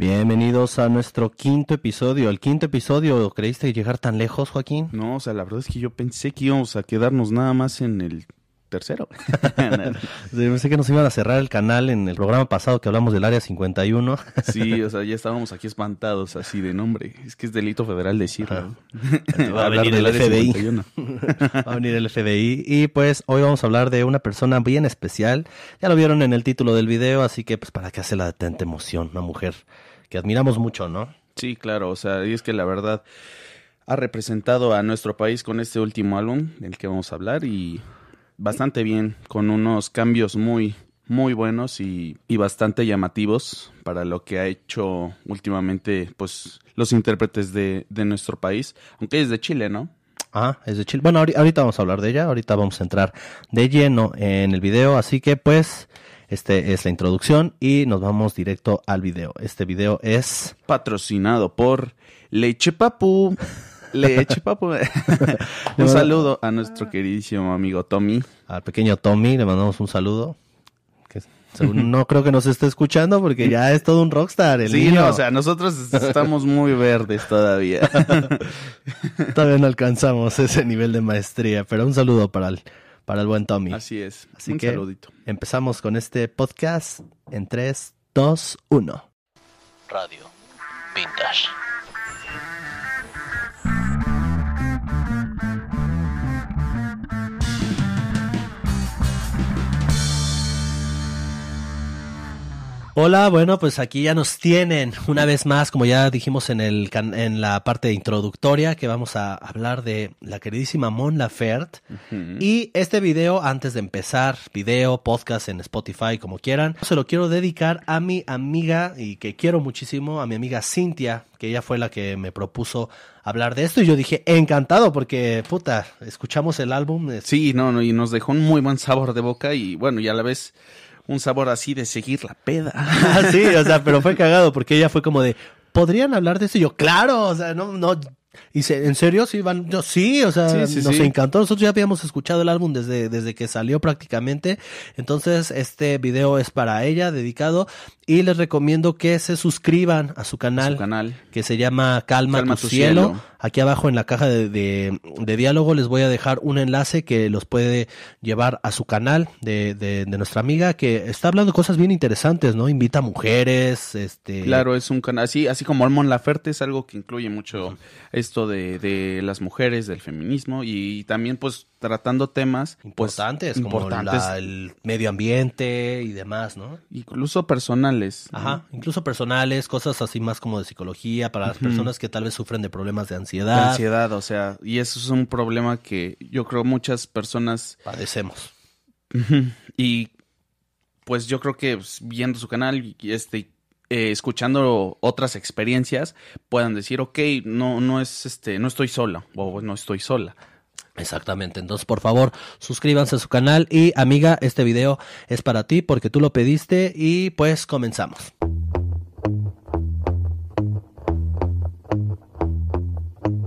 Bienvenidos a nuestro quinto episodio. El quinto episodio, ¿creíste llegar tan lejos, Joaquín? No, o sea, la verdad es que yo pensé que íbamos a quedarnos nada más en el tercero. Pensé que nos iban a cerrar el canal en el programa pasado que hablamos del área 51. sí, o sea, ya estábamos aquí espantados así de nombre. Es que es delito federal decirlo. Va a venir el FBI. Va a venir el FBI. Y pues hoy vamos a hablar de una persona bien especial. Ya lo vieron en el título del video, así que pues para que hace la tanta emoción, una mujer que admiramos mucho, ¿no? Sí, claro, o sea, y es que la verdad ha representado a nuestro país con este último álbum del que vamos a hablar y bastante bien, con unos cambios muy, muy buenos y, bastante llamativos para lo que ha hecho últimamente pues los intérpretes de, de nuestro país, aunque es de Chile, ¿no? Ah, es de Chile. Bueno, ahorita vamos a hablar de ella, ahorita vamos a entrar de lleno en el video, así que pues este es la introducción y nos vamos directo al video. Este video es patrocinado por Leche Papu. Leche Papu. un saludo a nuestro queridísimo amigo Tommy. Al pequeño Tommy le mandamos un saludo. no creo que nos esté escuchando porque ya es todo un rockstar. El sí, o sea, nosotros estamos muy verdes todavía. todavía no alcanzamos ese nivel de maestría, pero un saludo para el para el buen Tommy. Así es. Así Un que saludito. empezamos con este podcast en 3, 2, 1. Radio Vintage. Hola, bueno, pues aquí ya nos tienen una vez más, como ya dijimos en, el, en la parte introductoria, que vamos a hablar de la queridísima Mon Laferte. Y este video, antes de empezar, video, podcast en Spotify, como quieran, se lo quiero dedicar a mi amiga y que quiero muchísimo, a mi amiga Cintia, que ella fue la que me propuso hablar de esto y yo dije, encantado porque, puta, escuchamos el álbum. Sí, no, no, y nos dejó un muy buen sabor de boca y bueno, ya a la vez un sabor así de seguir la peda. Ah, sí, o sea, pero fue cagado porque ella fue como de, ¿podrían hablar de eso? Y yo, claro, o sea, no, no, y se, ¿en serio? Sí, van, yo, sí, o sea, nos encantó. Nosotros ya habíamos escuchado el álbum desde, desde que salió prácticamente. Entonces, este video es para ella, dedicado. Y les recomiendo que se suscriban a su canal, canal. que se llama Calma, tu, cielo. Aquí abajo en la caja de, de, diálogo les voy a dejar un enlace que los puede llevar a su canal de, de, nuestra amiga que está hablando cosas bien interesantes, ¿no? Invita a mujeres, este... Claro, es un canal, así, así como Mon Laferte es algo que incluye mucho esto de, de las mujeres, del feminismo y también pues tratando temas pues, importantes, como el medio ambiente y demás, ¿no? Incluso personales. Ajá, incluso personales, cosas así más como de psicología para las personas que tal vez sufren de problemas de ansiedad. ansiedad, o sea, y eso es un problema que yo creo muchas personas padecemos. Y pues yo creo que pues, viendo su canal y este eh, escuchando otras experiencias puedan decir, ok, no, no es este, no estoy sola o no estoy sola. Exactamente, entonces por favor suscríbanse a su canal y amiga, este video es para ti porque tú lo pediste y pues comenzamos.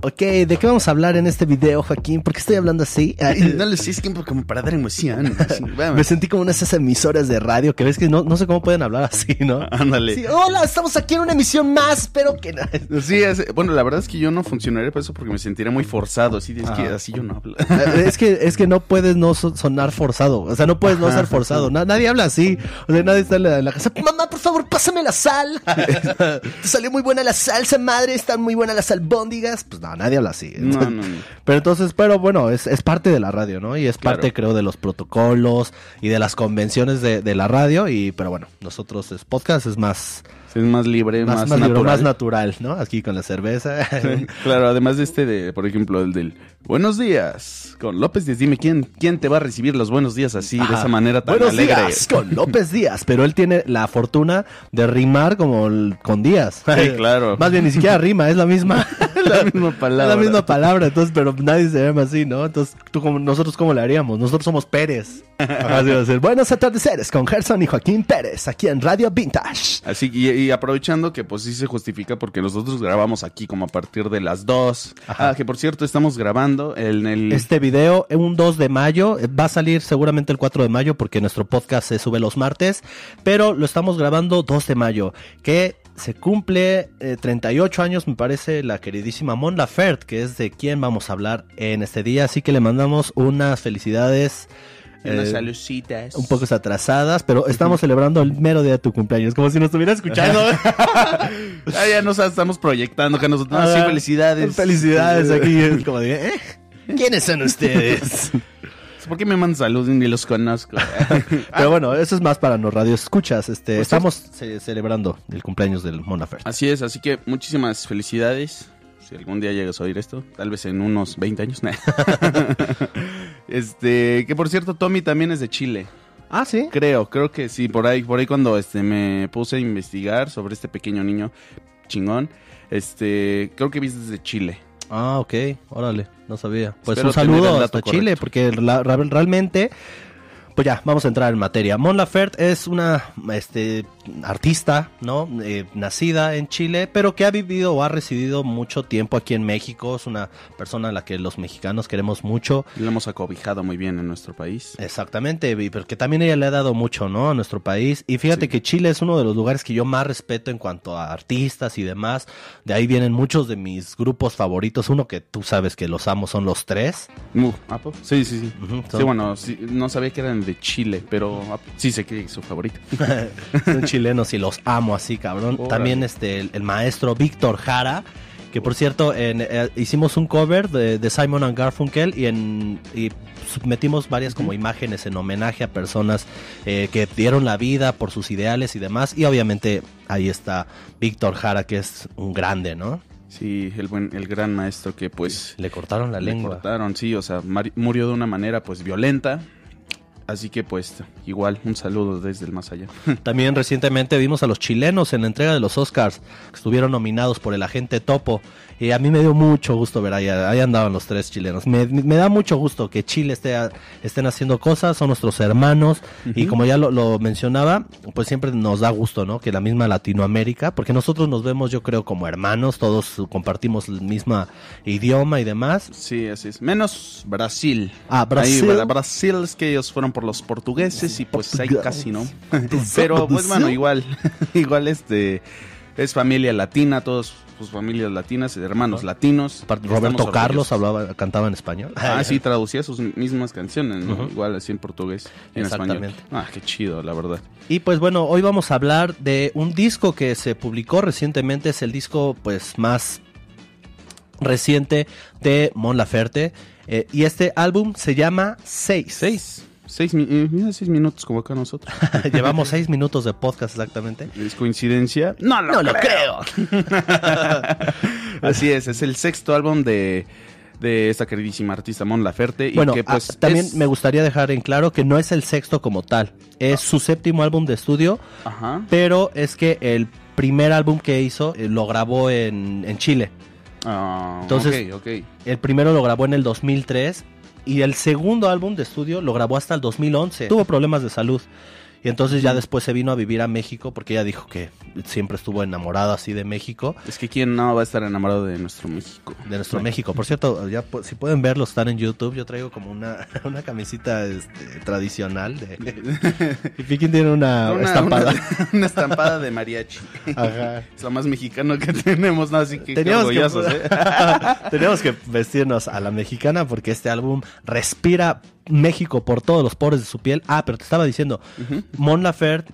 Ok, ¿de qué vamos a hablar en este video, Joaquín? ¿Por qué estoy hablando así? no lo sé, es como para dar emoción. Me sentí como unas esas emisoras de radio que ves que no, no sé cómo pueden hablar así, ¿no? Ándale. hola, estamos aquí en una emisión más, pero que Sí, bueno, la verdad es que yo no funcionaría por eso porque me sentiría muy forzado. Así, es que así yo no hablo. Eh, es que, es que no puedes no sonar forzado. O sea, no puedes no ser forzado. nadie habla así. O sea, nadie está en la, casa. Mamá, por favor, pásame la sal. Te salió muy buena la salsa, madre. Están muy buenas las albóndigas. Pues no, nadie habla así. No, no, Pero entonces, pero bueno, es, es parte de la radio, ¿no? Y es parte, creo, de los protocolos y de las convenciones de, de la radio. Y, pero bueno, nosotros es podcast, es más es más libre, más, natural. más natural, ¿no? Aquí con la cerveza. claro, además de este, de, por ejemplo, el del Buenos días con López Díaz. Dime quién, quién te va a recibir los buenos días así, de esa manera tan buenos alegre. Días con López Díaz, pero él tiene la fortuna de rimar como con Díaz. Sí, claro. Más bien ni siquiera rima, es la misma. la misma palabra. la misma palabra, entonces, pero nadie se llama así, ¿no? Entonces, tú como, nosotros cómo le haríamos? Nosotros somos Pérez. Así va a ser. Buenos atardeceres con Gerson y Joaquín Pérez, aquí en Radio Vintage. Así, y, y aprovechando que pues sí se justifica porque nosotros grabamos aquí como a partir de las 2. Ah, que por cierto estamos grabando en el... Este video, un 2 de mayo, va a salir seguramente el 4 de mayo porque nuestro podcast se sube los martes, pero lo estamos grabando 2 de mayo, que se cumple eh, 38 años, me parece, la queridísima Mon Laferte, que es de quien vamos a hablar en este día. Así que le mandamos unas felicidades. Unas eh, salucitas. un poco atrasadas, pero estamos celebrando el mero día de tu cumpleaños, como si nos estuviera escuchando. Ah, ya nos estamos proyectando que nosotros. Ah, sí, felicidades. Felicidades aquí. es como de, ¿eh? ¿Quiénes son ustedes? ¿Por qué me mandan saludos? Ni los conozco. Pero bueno, eso es más para los radios escuchas. Este, Pues estamos ce- celebrando el cumpleaños del Mon Laferte. Así es, así que muchísimas felicidades. Si algún día llegas a oír esto, tal vez en unos 20 años. Este, que por cierto, Tommy también es de Chile. Ah, sí. Creo, creo que sí, por ahí, por ahí cuando este me puse a investigar sobre este pequeño niño chingón, este, creo que viste desde Chile. Ah, ok, órale, no sabía. Pues Espero un saludo hasta Chile, porque la- realmente, pues ya, vamos a entrar en materia. Mon Laferte es una este, artista, ¿no? Eh, nacida en Chile, pero que ha vivido o ha residido mucho tiempo aquí en México. Es una persona a la que los mexicanos queremos mucho. Lo hemos acobijado muy bien en nuestro país. Exactamente, porque también ella le ha dado mucho, ¿no? A nuestro país. Y fíjate Sí. que Chile es uno de los lugares que yo más respeto en cuanto a artistas y demás. De ahí vienen muchos de mis grupos favoritos. Uno que tú sabes que los amo son los tres. Uh, ¿a poco? Sí, sí, sí. Sí, son- bueno, sí, no sabía que eran de Chile, pero ah, sí sé que es su favorito. Son chilenos y los amo así, cabrón. Órale. También este el, el maestro Víctor Jara, que por cierto en, eh, hicimos un cover de, de Simon and Garfunkel y en y metimos varias como imágenes en homenaje a personas eh, que dieron la vida por sus ideales y demás. Y obviamente ahí está Víctor Jara, que es un grande, ¿no? Sí, el buen, el gran maestro que pues Le cortaron la le lengua. cortaron, sí, o sea, murió de una manera pues violenta. Así que pues igual un saludo desde el más allá. También recientemente vimos a los chilenos en la entrega de los Oscars, que estuvieron nominados por el agente Topo. Y a mí me dio mucho gusto ver ahí, ahí andaban los tres chilenos. Me, me da mucho gusto que Chile esté, estén haciendo cosas, son nuestros hermanos. Y como ya lo, lo mencionaba, pues siempre nos da gusto, ¿no? Que la misma Latinoamérica, porque nosotros nos vemos, yo creo, como hermanos, todos compartimos el mismo idioma y demás. Sí, así es. Menos Brasil. Ah, Brasil. Ahí, Brasil es que ellos fueron por los portugueses y pues ahí casi, ¿no? Pero pues bueno, igual, igual este es familia latina, todos sus familias latinas, hermanos latinos. Roberto Carlos hablaba, cantaba en español. Ah, sí, traducía sus mismas canciones. Igual así en portugués y en español. Ah, qué chido, la verdad. Y pues bueno, hoy vamos a hablar de un disco que se publicó recientemente, es el disco pues más reciente de Mon Laferte eh, y este álbum se llama Seis. Seis. Seis, eh, mira, seis minutos como acá nosotros. Llevamos seis minutos de podcast exactamente. ¿Es coincidencia? No lo, lo creo. Así es, es el sexto álbum de, de esta queridísima artista Mon Laferte. Y Bueno, que, pues, ah, también es- me gustaría dejar en claro que no es el sexto como tal, es su séptimo álbum de estudio, Ajá. pero es que el primer álbum que hizo eh, lo grabó en, en Chile. Ah, Entonces- ok, ok. El primero lo grabó en el 2003 y el segundo álbum de estudio lo grabó hasta el 2011. Tuvo problemas de salud y entonces ya después se vino a vivir a México porque ella dijo que siempre estuvo enamorada así de México, Es que quién no va a estar enamorado de nuestro México. de nuestro México. Por cierto, ya si pueden verlo están en YouTube. Yo traigo como una, una camisita este, tradicional de y Piquín tiene una, Una- estampada. Una, una estampada de mariachi. Ajá. Es lo más mexicano que tenemos, ¿no? Así que Teníamos que, ¿eh? teníamos que vestirnos a la mexicana porque este álbum respira México por todos los poros de su piel. Ah, pero te estaba diciendo. Mon Laferte,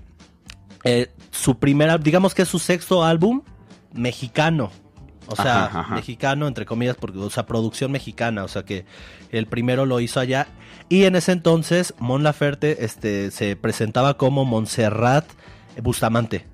eh, su primer, al- digamos que es su sexto álbum mexicano. O sea, Ajá, ajá. mexicano, entre comillas, porque, o sea, producción mexicana. O sea que el primero lo hizo allá. Y en ese entonces, Mon Laferte este, se presentaba como Montserrat Bustamante.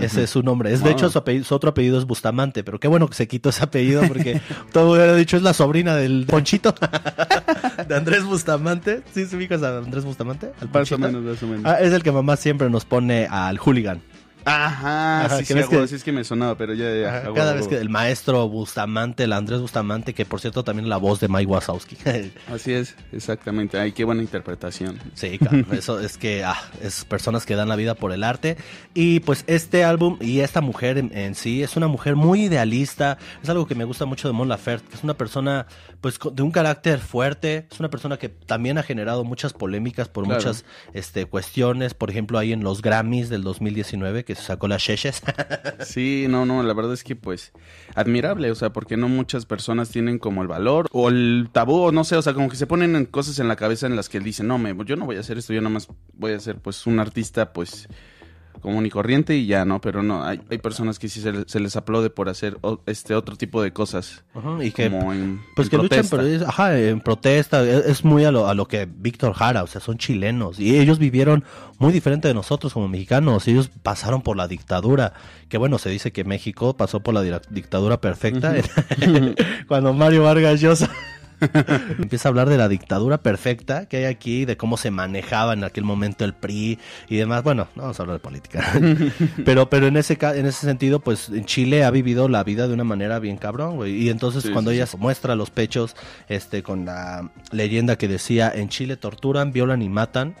Ese es su nombre. Es de hecho su, apellido- su otro apellido es Bustamante, pero qué bueno que se quitó ese apellido porque todo hubiera dicho es la sobrina del Ponchito de Andrés Bustamante. ¿Sí se ubicas a Andrés Bustamante? ¿Al Más o Ponchito? menos, más o menos. Ah, es el que mamá siempre nos pone al hooligan. Ajá, Ajá, sí, que sí, que- sí es que me sonaba, pero ya, Cada vez que el maestro Bustamante, el Andrés Bustamante, que por cierto también la voz de Mike Wazowski. Así es, exactamente. Ay, qué buena interpretación. Sí, cabrón, eso es que ah, es personas que dan la vida por el arte. Y pues este álbum y esta mujer en, en sí es una mujer muy idealista. Es algo que me gusta mucho de Mon Laferte, que es una persona pues de un carácter fuerte. Es una persona que también ha generado muchas polémicas por Claro. muchas este, cuestiones. Por ejemplo, ahí en los Grammys del 2019, que sacó las cheches. Sí, no, no, la verdad es que pues admirable, o sea, porque no muchas personas tienen como el valor o el tabú, o no sé, o sea, como que se ponen en cosas en la cabeza en las que él dice, no, me, yo no voy a hacer esto, yo nada más voy a ser pues un artista pues común y corriente y ya, ¿no? Pero no, hay, hay personas que sí se, se les aplaude por hacer o- este otro tipo de cosas. Ajá, y que como en, Pues en que luchan es- ajá, en protesta, es, es muy a lo, a lo que Víctor Jara, o sea, son chilenos y ellos vivieron muy diferente de nosotros como mexicanos, ellos pasaron por la dictadura, que bueno, se dice que México pasó por la dictadura perfecta cuando Mario Vargas Llosa empieza a hablar de la dictadura perfecta que hay aquí, de cómo se manejaba en aquel momento el PRI y demás. Bueno, no vamos a hablar de política. pero pero en ese en ese sentido, pues en Chile ha vivido la vida de una manera bien cabrón, güey. Y entonces Sí, cuando sí, ella muestra los pechos este con la leyenda que decía, en Chile torturan, violan y matan.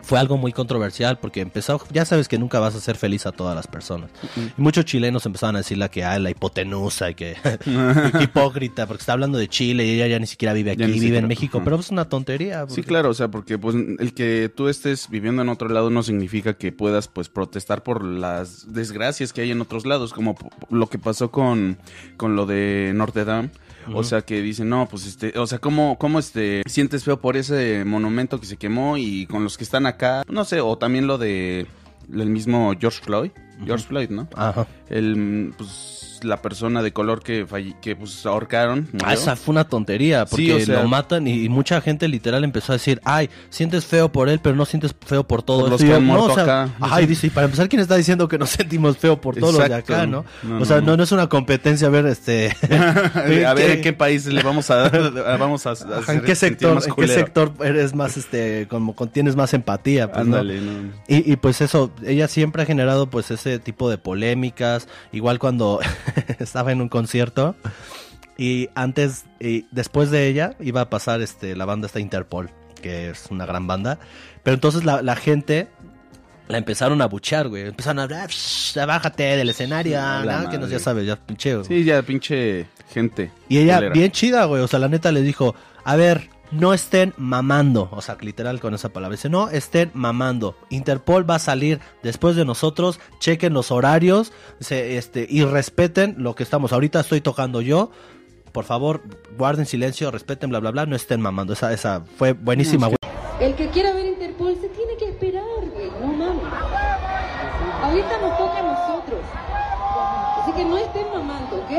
Fue algo muy controversial porque empezó, ya sabes que nunca vas a ser feliz a todas las personas. Y muchos chilenos empezaron a decirle que hay la hipotenusa y que hipócrita, porque está hablando de Chile y ella ya ni siquiera vive aquí, vive siquiera, en México, pero es una tontería. Sí, porque- claro, o sea, porque pues el que tú estés viviendo en otro lado no significa que puedas pues protestar por las desgracias que hay en otros lados, como lo que pasó con, con lo de Notre Dame. O sea, que dicen, no, pues este, o sea, ¿cómo, cómo este, sientes feo por ese monumento que se quemó y con los que están acá? No sé, o también lo de el mismo George Floyd, George Floyd, ¿no? Ajá. El, pues, la persona de color que, falle- que pues ahorcaron. Ah, esa fue una tontería, porque Sí, o sea- lo matan y, y mucha gente literal empezó a decir, ay, sientes feo por él, pero no sientes feo por todos Por los que han muerto acá. Ajá, y dice, y para empezar, ¿quién está diciendo que nos sentimos feo por todos los de acá, no? No, o sea, no, es una competencia a ver, este... a ver en qué país le vamos a vamos a, Ajá, ¿En qué sector, en qué sector eres más, este, como con- tienes más empatía? Pues, no. Y, y pues eso, ella siempre ha generado pues ese tipo de polémicas, igual cuando estaba en un concierto y antes y después de ella iba a pasar este la banda esta Interpol, que es una gran banda, pero entonces la, la gente la empezaron a buchar, güey, empezaron a hablar, "Shh, ya bájate del escenario, A la ¿no? que no ya sabes, ya pinche. güey". Sí, ya pinche gente. Y ella, culera. bien chida, güey. O sea, la neta le dijo, a ver, no estén mamando. O sea, literal con esa palabra. Dice, no estén mamando. Interpol va a salir después de nosotros. Chequen los horarios. Dice, este, y respeten lo que estamos. Ahorita estoy tocando yo. Por favor, guarden silencio, respeten, bla, bla, bla. No estén mamando. Esa, esa fue buenísima, güey. El que quiera ver Interpol se tiene que esperar, güey. No mames. Ahorita nos toca a nosotros. Así que no estén mamando, ¿ok?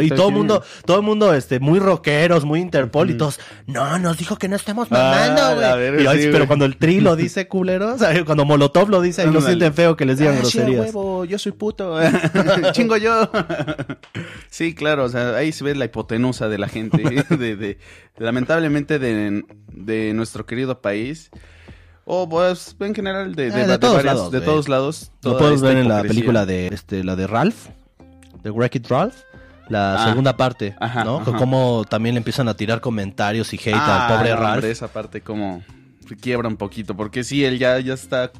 Y todo el mundo, todo el mundo, este, muy rockeros, muy Interpol y todos, no, nos dijo que no estemos mamando, Ah, güey. la verga, Y yo, sí, pero cuando el Tri lo dice, culero, o sea, cuando Molotov lo dice, ahí no Ándale. sienten feo que les digan Ah, sí, groserías. huevo, yo soy puto. Chingo yo. sí, claro, o sea, ahí se ve la hipotenusa de la gente. de, de- lamentablemente de, de nuestro querido país. O pues en general de, de, Eh, de de todos varias- lados, de todos lados. Lo esta ver en la película de, este, la de Ralph, de Wreck-It Ralph. La Ah. segunda parte, Ajá, ¿no? ajá. Como también le empiezan a tirar comentarios y hate Ah, al pobre no, Ralph. hombre, esa parte como se quiebra un poquito, porque sí, él ya, ya está,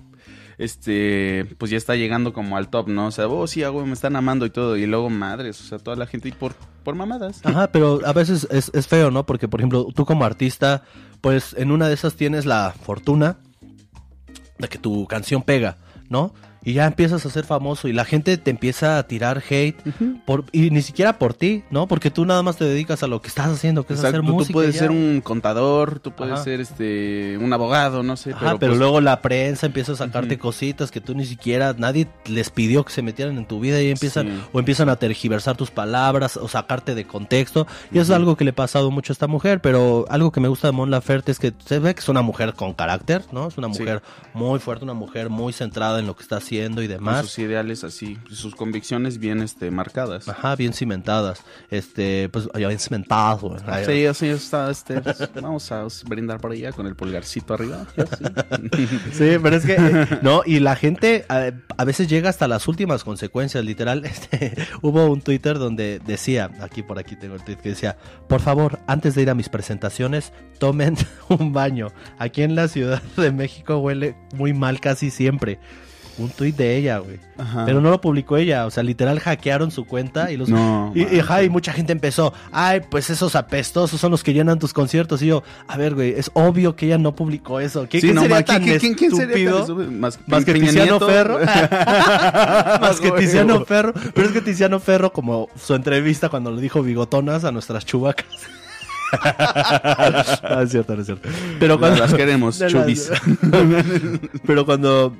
este, pues ya está llegando como al top, ¿no? O sea, oh, sí, ah, güey, me están amando y todo, y luego madres, o sea, toda la gente y por, por mamadas. Ajá, pero a veces es, es feo, ¿no? Porque, por ejemplo, tú como artista, pues en una de esas tienes la fortuna de que tu canción pega, ¿no? Y ya empiezas a ser famoso y la gente te empieza a tirar hate por, y ni siquiera por ti, ¿no? Porque tú nada más te dedicas a lo que estás haciendo, que es hacer música. tú puedes ser un contador, tú puedes Ajá. ser este un abogado, no sé, Ajá, pero, pero, pues, luego la prensa empieza a sacarte cositas que tú ni siquiera, nadie les pidió que se metieran en tu vida y empiezan, Sí. o empiezan a tergiversar tus palabras o sacarte de contexto. Y eso es algo que le ha pasado mucho a esta mujer, pero algo que me gusta de Mon Laferte es que se ve que es una mujer con carácter, ¿no? Es una Sí. mujer muy fuerte, una mujer muy centrada en lo que está haciendo y con demás. sus ideales así, sus convicciones bien este marcadas. Ajá, bien cimentadas. Este, pues, ya bien cimentadas, güey. Ay, Sí, así está, este, vamos a brindar por allá con el pulgarcito arriba. sí. Sí, pero es que, no, y la gente a, a veces llega hasta las últimas consecuencias, literal. Este, hubo un Twitter donde decía, aquí por aquí tengo el tweet que decía, por favor, antes de ir a mis presentaciones, tomen un baño. Aquí en la Ciudad de México huele muy mal casi siempre. Un tuit de ella, güey. Ajá. Pero no lo publicó ella, o sea, literal hackearon su cuenta y los... No, y, y, man. ajá, y mucha gente empezó, ay, pues esos apestosos son los que llenan tus conciertos. Y yo, a ver, güey, es obvio que ella no publicó eso. ¿Qué, Sí, quién no, sería ma, tan ¿quién- quién- quién sería tan? Más, Más que Tiziano. Ferro. Más que. Tiziano Ferro. Pero es que Tiziano Ferro, como su entrevista cuando le dijo bigotonas a nuestras chubacas. no, es cierto, no es cierto. Pero cuando, Las queremos, las- chubis. Pero cuando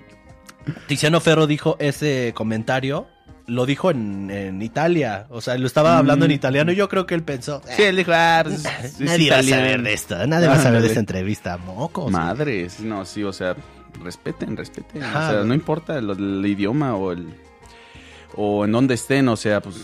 Tiziano Ferro dijo ese comentario, lo dijo en, en Italia. O sea, lo estaba hablando en italiano y yo creo que él pensó. Sí, él dijo, ah, pues, es- es Nadie va a saber de esto, nadie va a saber de esta entrevista, mocos. Madres, no, sí, o sea, respeten, respeten. Ajá. O sea, no importa el, el idioma o el o en dónde estén, o sea, pues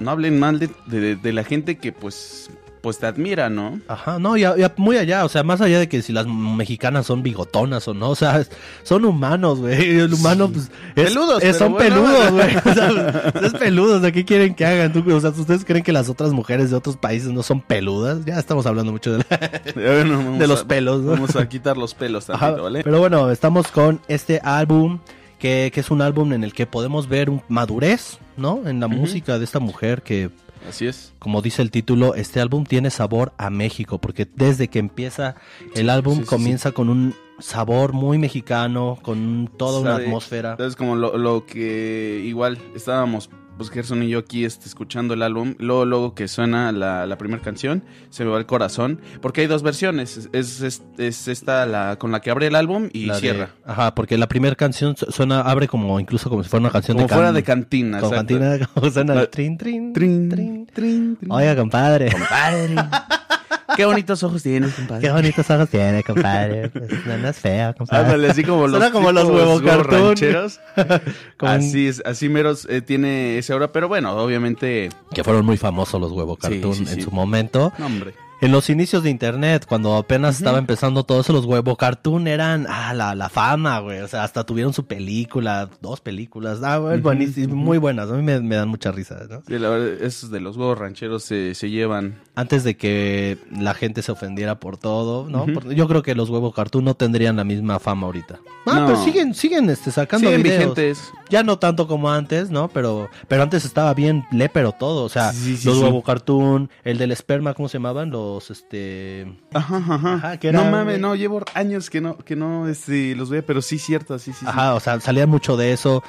no hablen mal de, de- de la gente que pues pues te admira, ¿no? Ajá, no, ya, ya muy allá, o sea, más allá de que si las mexicanas son bigotonas o no, o sea, son humanos, güey. El humano, pues, es, Peludos, es- son bueno. peludos, güey. O sea, pues, es peludos, sea, ¿qué quieren que hagan? ¿Tú, o sea, ¿ustedes creen que las otras mujeres de otros países no son peludas? Ya estamos hablando mucho de, la- Bueno, vamos de los a- pelos, ¿no? Vamos a quitar los pelos Ajá, tantito, ¿vale? Pero bueno, estamos con este álbum, que, que es un álbum en el que podemos ver un madurez, ¿no? En la música de esta mujer que Así es. como dice el título, este álbum tiene sabor a México, porque desde que empieza el álbum sí, sí, comienza con un sabor muy mexicano, con toda una atmósfera. Entonces, como lo, lo que igual estábamos, pues Gerson y yo aquí este, escuchando el álbum, luego, luego que suena la, la primera canción, se me va el corazón, porque hay dos versiones, es, es, es esta la con la que abre el álbum y La de- cierra. ajá, porque la primera canción su- suena, abre como incluso como si fuera una canción Como de fuera can- de cantina. como exacto. cantina, como suena el trin, Trin, trin. trin, trin. Oiga, compadre. Compadre. Qué bonitos ojos tienes, compadre. Qué bonitos ojos tiene, compadre. Pues, no, no es feo, compadre. Ándale, así como los, como los tipos huevo cartoon. rancheros. Con- Así es, así meros eh, tiene ese aura, pero bueno, obviamente, Que fueron muy famosos los huevo Sí, cartoon sí, sí. en su momento. no, hombre. En los inicios de internet, cuando apenas estaba empezando todo eso, los huevo cartoon eran ah, la, la fama, güey. O sea, hasta tuvieron su película, dos películas. Ah, güey, muy buenas. A mí me, me dan mucha risa, ¿no? Sí, la verdad, esos de los huevos rancheros se, se llevan. Antes de que la gente se ofendiera por todo, ¿no? Por- yo creo que los huevo cartoon no tendrían la misma fama ahorita. Ah, No. pero siguen, siguen este, sacando Siguen videos. vigentes. Ya no tanto como antes, ¿no? Pero, pero antes estaba bien lépero todo. O sea, Sí, sí, los sí. huevo cartoon, el del esperma, ¿cómo se llamaban? Los, este... Ajá, ajá. Ajá, que era- no mames, no, llevo años que no, que no este, los veo, pero sí cierto, sí, sí. sí. Ajá, o sea, salía mucho de eso.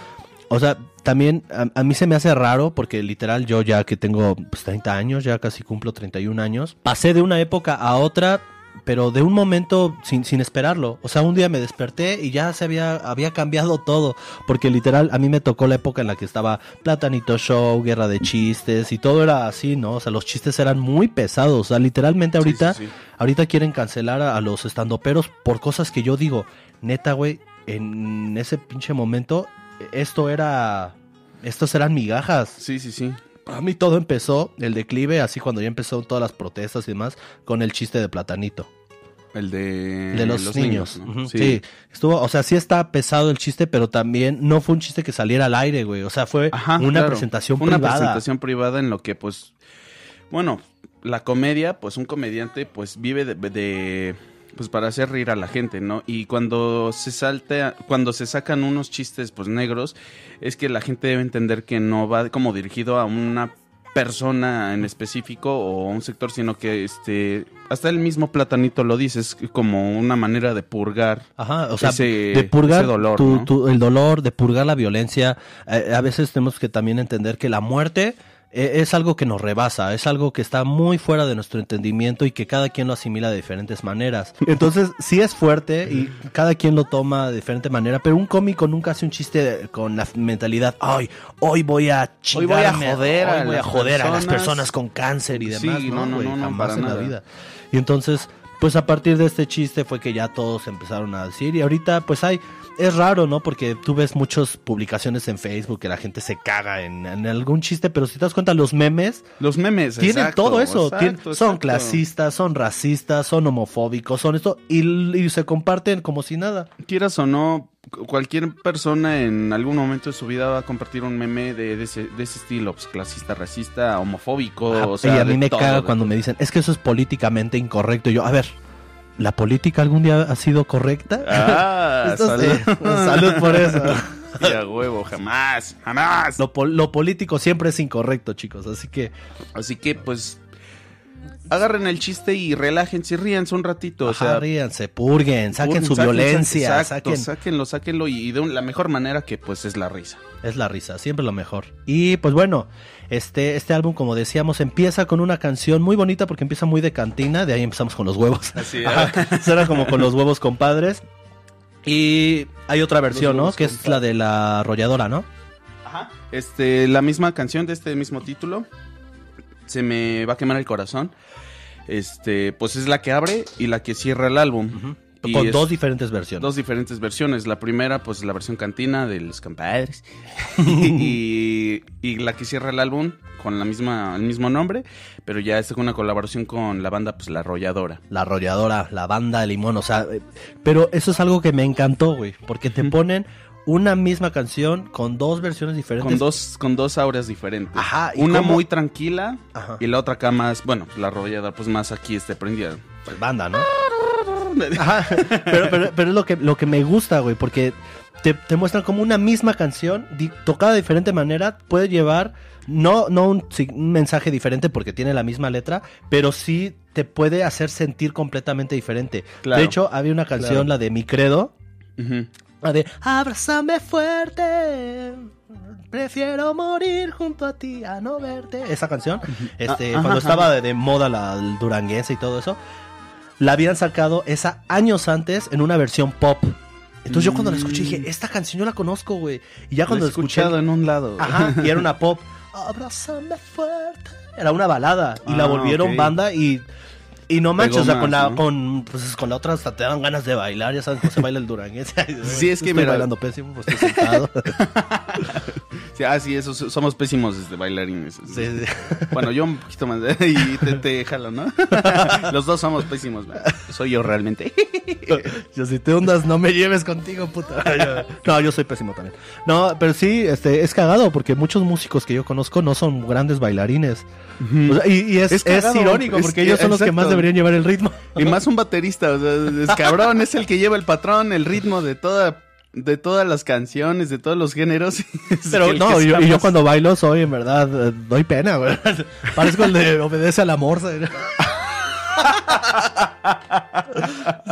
O sea, también a, a mí se me hace raro porque literal yo ya que tengo pues, 30 años, ya casi cumplo 31 años, pasé de una época a otra, pero de un momento sin, sin esperarlo. O sea, un día me desperté y ya se había, había cambiado todo. Porque literal a mí me tocó la época en la que estaba Platanito Show, Guerra de Chistes y todo era así, ¿no? O sea, los chistes eran muy pesados. O sea, literalmente Sí, ahorita... sí, sí. Ahorita quieren cancelar a, a los estandoperos por cosas que yo digo, neta, güey, en ese pinche momento, esto era. Estos eran migajas. Sí, sí, sí. Para mí todo empezó, el declive, así cuando ya empezó todas las protestas y demás, con el chiste de Platanito. El de, De los, niños. sí. estuvo, o sea, sí está pesado el chiste, pero también no fue un chiste que saliera al aire, güey. O sea, fue Ajá, una claro. presentación Una privada. presentación privada en lo que, pues, bueno, la comedia, pues un comediante, pues vive de, de, pues para hacer reír a la gente, ¿no? Y cuando se salta, cuando se sacan unos chistes, pues negros, es que la gente debe entender que no va como dirigido a una persona en específico o un sector, sino que este hasta el mismo platanito lo dice, es como una manera de purgar Ajá, o sea, ese- de purgar ese dolor, tu- ¿no? tu- el dolor, de purgar la violencia. Eh, a veces tenemos que también entender que la muerte es algo que nos rebasa, es algo que está muy fuera de nuestro entendimiento y que cada quien lo asimila de diferentes maneras. Entonces, sí es fuerte y cada quien lo toma de diferente manera, pero un cómico nunca hace un chiste con la mentalidad, ay, hoy voy a Hoy voy a joder a hoy voy a las joder a las personas". con cáncer y Sí, demás. no, no, no, no, jamás para en la vida. Y entonces, pues a partir de este chiste fue que ya todos empezaron a decir. Y ahorita, pues hay. Es raro, ¿no? Porque tú ves muchas publicaciones en Facebook que la gente se caga en, en algún chiste, pero si te das cuenta, los memes Los memes, tienen exacto, todo eso. exacto, son clasistas, son racistas, son homofóbicos, son esto. Y, y se comparten como si nada. Quieras o no, cu- cualquier persona en algún momento de su vida va a compartir un meme de, de ese, de ese estilo, pues, clasista, racista, homofóbico, o sea, y a mí me todo, caga cuando todo. me dicen, es que eso es políticamente incorrecto. Y yo, a ver, ¿la política algún día ha sido correcta? Ah, Esto salud. salud por eso. Sí, a huevo, jamás, jamás. Lo, lo político siempre es incorrecto, chicos. Así que, Así que, pues, agarren el chiste y relájense y ríanse un ratito. O ajá, sea, ríanse, purguen, saquen purguen, su saquen, violencia, exacto, saquen. sáquenlo, sáquenlo y de un- la mejor manera que, pues, es la risa. Es la risa, siempre lo mejor. Y pues bueno, este, este álbum, como decíamos, empieza con una canción muy bonita porque empieza muy de cantina, de ahí empezamos con los huevos. Así, Ajá, Suena como con los huevos compadres. Y hay otra versión, ¿no? Que es la de la arrolladora, ¿no? Ajá. Este, la misma canción de este mismo título. Se me va a quemar el corazón. Este, pues es la que abre y la que cierra el álbum. Y Con dos diferentes versiones. dos diferentes versiones. La primera, pues la versión cantina de los compadres. y, y la que cierra el álbum con la misma, el mismo nombre. Pero ya es con una colaboración con la banda, pues la arrolladora. La arrolladora, la banda de limón, o sea, eh, pero eso es algo que me encantó, güey, porque te ponen una misma canción con dos versiones diferentes. Con dos, con dos auras diferentes. Ajá, ¿y Una cómo? muy tranquila Ajá. y la otra acá más, bueno, la arrolladora pues más aquí este prendida. Pues banda, ¿no? Ajá, pero, pero, pero es lo que, lo que me gusta, güey, porque te, te muestran como una misma canción, di- tocada de diferente manera, puede llevar, no, no un, un mensaje diferente porque tiene la misma letra, pero sí te puede hacer sentir completamente diferente. Claro. De hecho, había una canción, Claro. la de Mi Credo, Ujú. la de Abrázame fuerte. Prefiero morir junto a ti a no verte. Esa canción, este, Ah, ajá, cuando ajá. estaba de, de moda la duranguense y todo eso, la habían sacado esa años antes en una versión pop. Entonces yo cuando la escuché dije, esta canción yo la conozco, güey. Y ya cuando he escuché, escuchado en un lado. ajá, y era una pop. Abrázame fuerte. Era una balada y la Ah, volvieron banda y y no manches, o sea, con la ¿no? con pues con la otra hasta te dan ganas de bailar, ya sabes cómo se baila el duranguense. Sí, es que estoy mira- bailando pésimo, pues estoy sentado. Sí, ah, sí, eso, somos pésimos este, bailarines. Sí, sí. Bueno, yo un poquito más. y te, te jalo, ¿no? Los dos somos pésimos. Soy yo realmente. Yo si te hundas no me lleves contigo, puta. No, yo soy pésimo también. No, pero sí, este, es cagado porque muchos músicos que yo conozco no son grandes bailarines. O sea, y, y es, Es irónico porque que- ellos son los que más deberían llevar el ritmo. Y más un baterista, o sea, es cabrón, es el que lleva el patrón, el ritmo de toda de todas las canciones, de todos los géneros. Pero no, yo, yo cuando bailo soy, en verdad, eh, doy pena, güey. Parezco el de obedece al amor.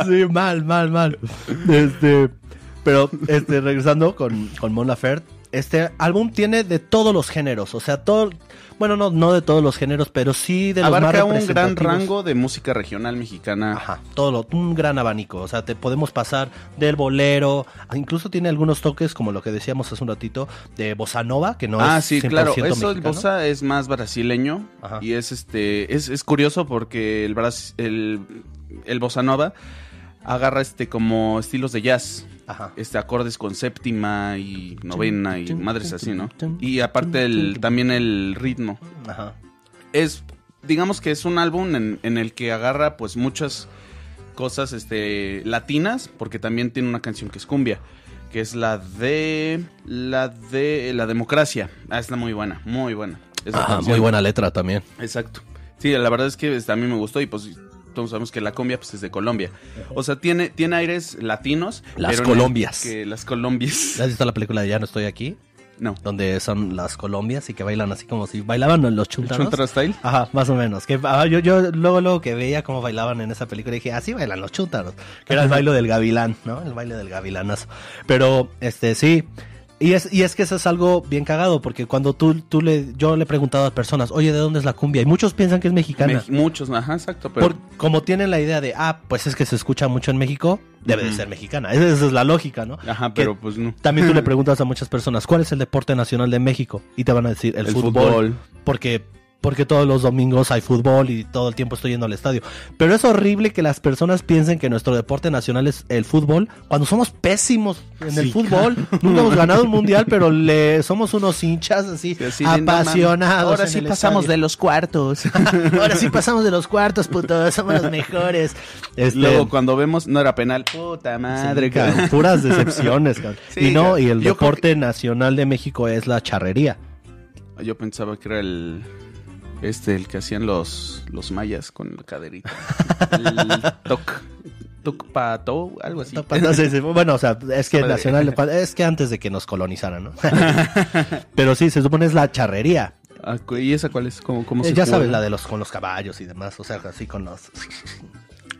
Sí, mal, mal, mal. Este, pero, este, regresando con, con Mon Laferte, este álbum tiene de todos los géneros, o sea, todo, bueno, no, no de todos los géneros, pero sí de los más abarca un gran rango de música regional mexicana. Ajá, todo lo, un gran abanico. O sea, te podemos pasar del bolero, incluso tiene algunos toques, como lo que decíamos hace un ratito, de bossa nova, que no ah, es sí, 100% claro. Eso el bossa es más brasileño Ajá. y es este es, es curioso porque el, bras- el el bossa nova agarra este como estilos de jazz. Ajá. Este acordes con séptima y novena y madres así, ¿no? Y aparte el también el ritmo. Ajá. es digamos que es un álbum en, en el que agarra pues muchas cosas este latinas porque también tiene una canción que es cumbia que es la de la de la democracia ah está muy buena muy buena esa Ajá, canción. muy buena letra también. exacto sí la verdad es que este, a mí me gustó y pues todos sabemos que la cumbia pues es de Colombia o sea tiene tiene aires latinos Las pero Colombias. que las colombias ¿Has visto la película de Ya no estoy aquí? no Donde son las colombias y que bailan así como si bailaban los ¿El chuntaros. Chuntaro Style Ajá, más o menos. Que, ah, yo, yo luego, luego que veía cómo bailaban en esa película dije, así bailan los chúntaros. Que era el baile del gavilán, ¿no? El baile del gavilanazo. Pero, este, sí. Y es, y es que eso es algo bien cagado, porque cuando tú, tú le, yo le he preguntado a personas, oye, ¿de dónde es la cumbia? Y muchos piensan que es mexicana. Mex- muchos ajá exacto pero Por- como tienen la idea de, ah, pues es que se escucha mucho en México, debe de ser mexicana. Esa, esa es la lógica, ¿no? ajá Que pero pues no También tú le preguntas a muchas personas, ¿cuál es el deporte nacional de México? Y te van a decir el, El fútbol, fútbol. Porque, porque todos los domingos hay fútbol y todo el tiempo estoy yendo al estadio. Pero es horrible que las personas piensen que nuestro deporte nacional es el fútbol cuando somos pésimos en el fútbol. Nunca hemos ganado un mundial, pero le somos unos hinchas así, Sí, apasionados. Ahora sí pasamos estadio. de los cuartos. Ahora sí pasamos de los cuartos, puto, somos los mejores. Este, Luego cuando vemos no era penal. Puta madre, cabrón, puras decepciones, cabrón. Y no, y el deporte nacional de México es la charrería. Yo pensaba que era el este el que hacían los los mayas con la caderita. El toc. Tucpato, algo así. No sé, bueno, o sea, es que Nacional, es que antes de que nos colonizaran, ¿no? Pero sí, se supone es la charrería. Ah, ¿Y esa cuál es? ¿Cómo, cómo Eh, se ya juega? sabes, la de los con los caballos y demás, o sea, así con los...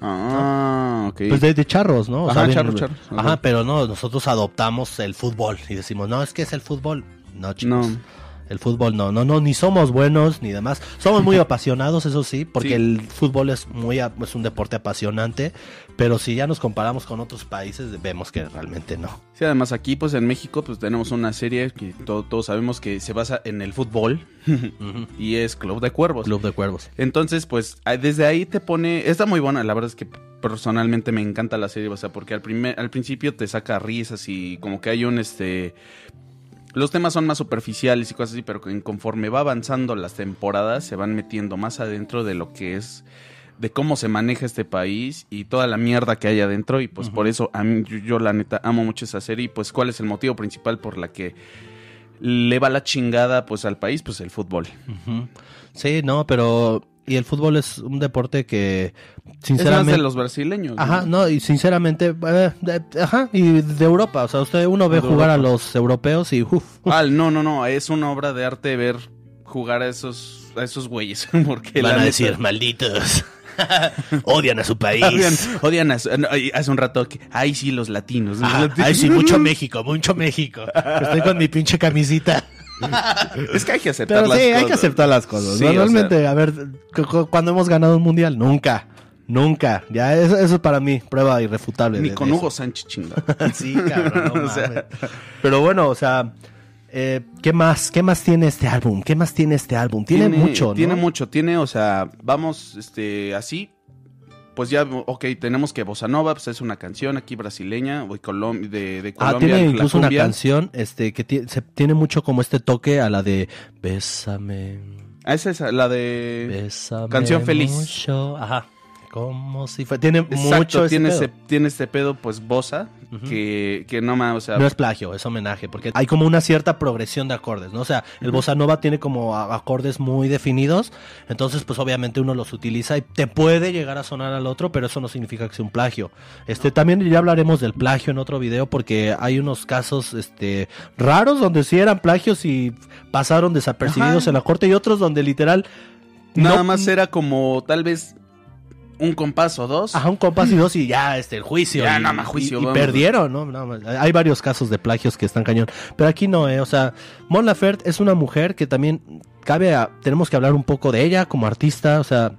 Ah, ok. Pues de, de charros, ¿no? O Ajá, charros, charros. Ajá, Ajá. pero no, nosotros adoptamos el fútbol y decimos, no, es que es el fútbol. No, chicos. No. El fútbol no, no, no, ni somos buenos ni demás. Somos muy apasionados, eso sí, porque Sí. el fútbol es muy es un deporte apasionante, pero si ya nos comparamos con otros países, vemos que realmente no. Sí, además aquí, pues en México, pues tenemos una serie que to- todos sabemos que se basa en el fútbol y es Club de Cuervos. Club de Cuervos. Entonces, pues desde ahí te pone, está muy buena, la verdad es que personalmente me encanta la serie, o sea, porque al primer, al principio te saca risas y como que hay un este los temas son más superficiales y cosas así, pero conforme va avanzando las temporadas se van metiendo más adentro de lo que es de cómo se maneja este país y toda la mierda que hay adentro. Y pues por eso a mí yo, yo, la neta amo mucho esa serie. Y pues cuál es el motivo principal por la que le va la chingada pues al país pues el fútbol. Sí, no, pero y el fútbol es un deporte que Es sinceramente de los brasileños. Ajá, no, y sinceramente, eh, de- ajá, y de Europa, o sea, usted uno ve jugar a Europa. los europeos y uff, Ah, no, no, no, es una obra de arte ver jugar a esos a esos güeyes, porque van a neta- decir malditos. Odian a su país. odian, odian a su- no, hace un rato que ay sí los latinos. los Ajá, latinos". ay, sí, mucho México, mucho México. Estoy con mi pinche camisita. Es que hay que aceptar Pero las sí, hay cosas. que aceptar las cosas. Sí, a ver, cu- cu- cuando hemos ganado un mundial, nunca. Nunca. Ya, eso, eso es para mí, prueba irrefutable. ni de- con de Hugo. Sánchez chinga. Sí, cabrón, no O sea. mames. Pero bueno, o sea, eh, ¿qué más? ¿Qué más tiene este álbum? ¿Qué más tiene este álbum? Tiene, mucho, ¿no? Tiene mucho, tiene, o sea, vamos este así pues ya, ok, tenemos que Bossa Nova, pues es una canción aquí brasileña, o Colom- de, de Ah, Colombia. tiene la incluso una canción este que se, tiene mucho como este toque a la de Bésame, Ah, esa es la de... bésame Canción feliz. mucho. Ajá. Como si fue. Tiene Exacto, mucho ese tiene, pedo. ese, tiene este pedo, pues, Bossa, Que, que no más, o sea... No es plagio, es homenaje, porque hay como una cierta progresión de acordes, ¿no? O sea, el bossa nova tiene como acordes muy definidos, entonces pues obviamente uno los utiliza y te puede llegar a sonar al otro, pero eso no significa que sea un plagio. Este también ya hablaremos del plagio en otro video porque hay unos casos este raros donde sí eran plagios y pasaron desapercibidos Ajá. en la corte y otros donde literal Nada no- más era como tal vez un compás o dos. Ajá, un compás y dos y ya, este, el juicio. Ya, y, nada más juicio, y- perdieron, ¿no? Nada más. Hay varios casos de plagios que están cañón. Pero aquí no, ¿eh? O sea, Mon Laferte es una mujer que también cabe a... Tenemos que hablar un poco de ella como artista. O sea,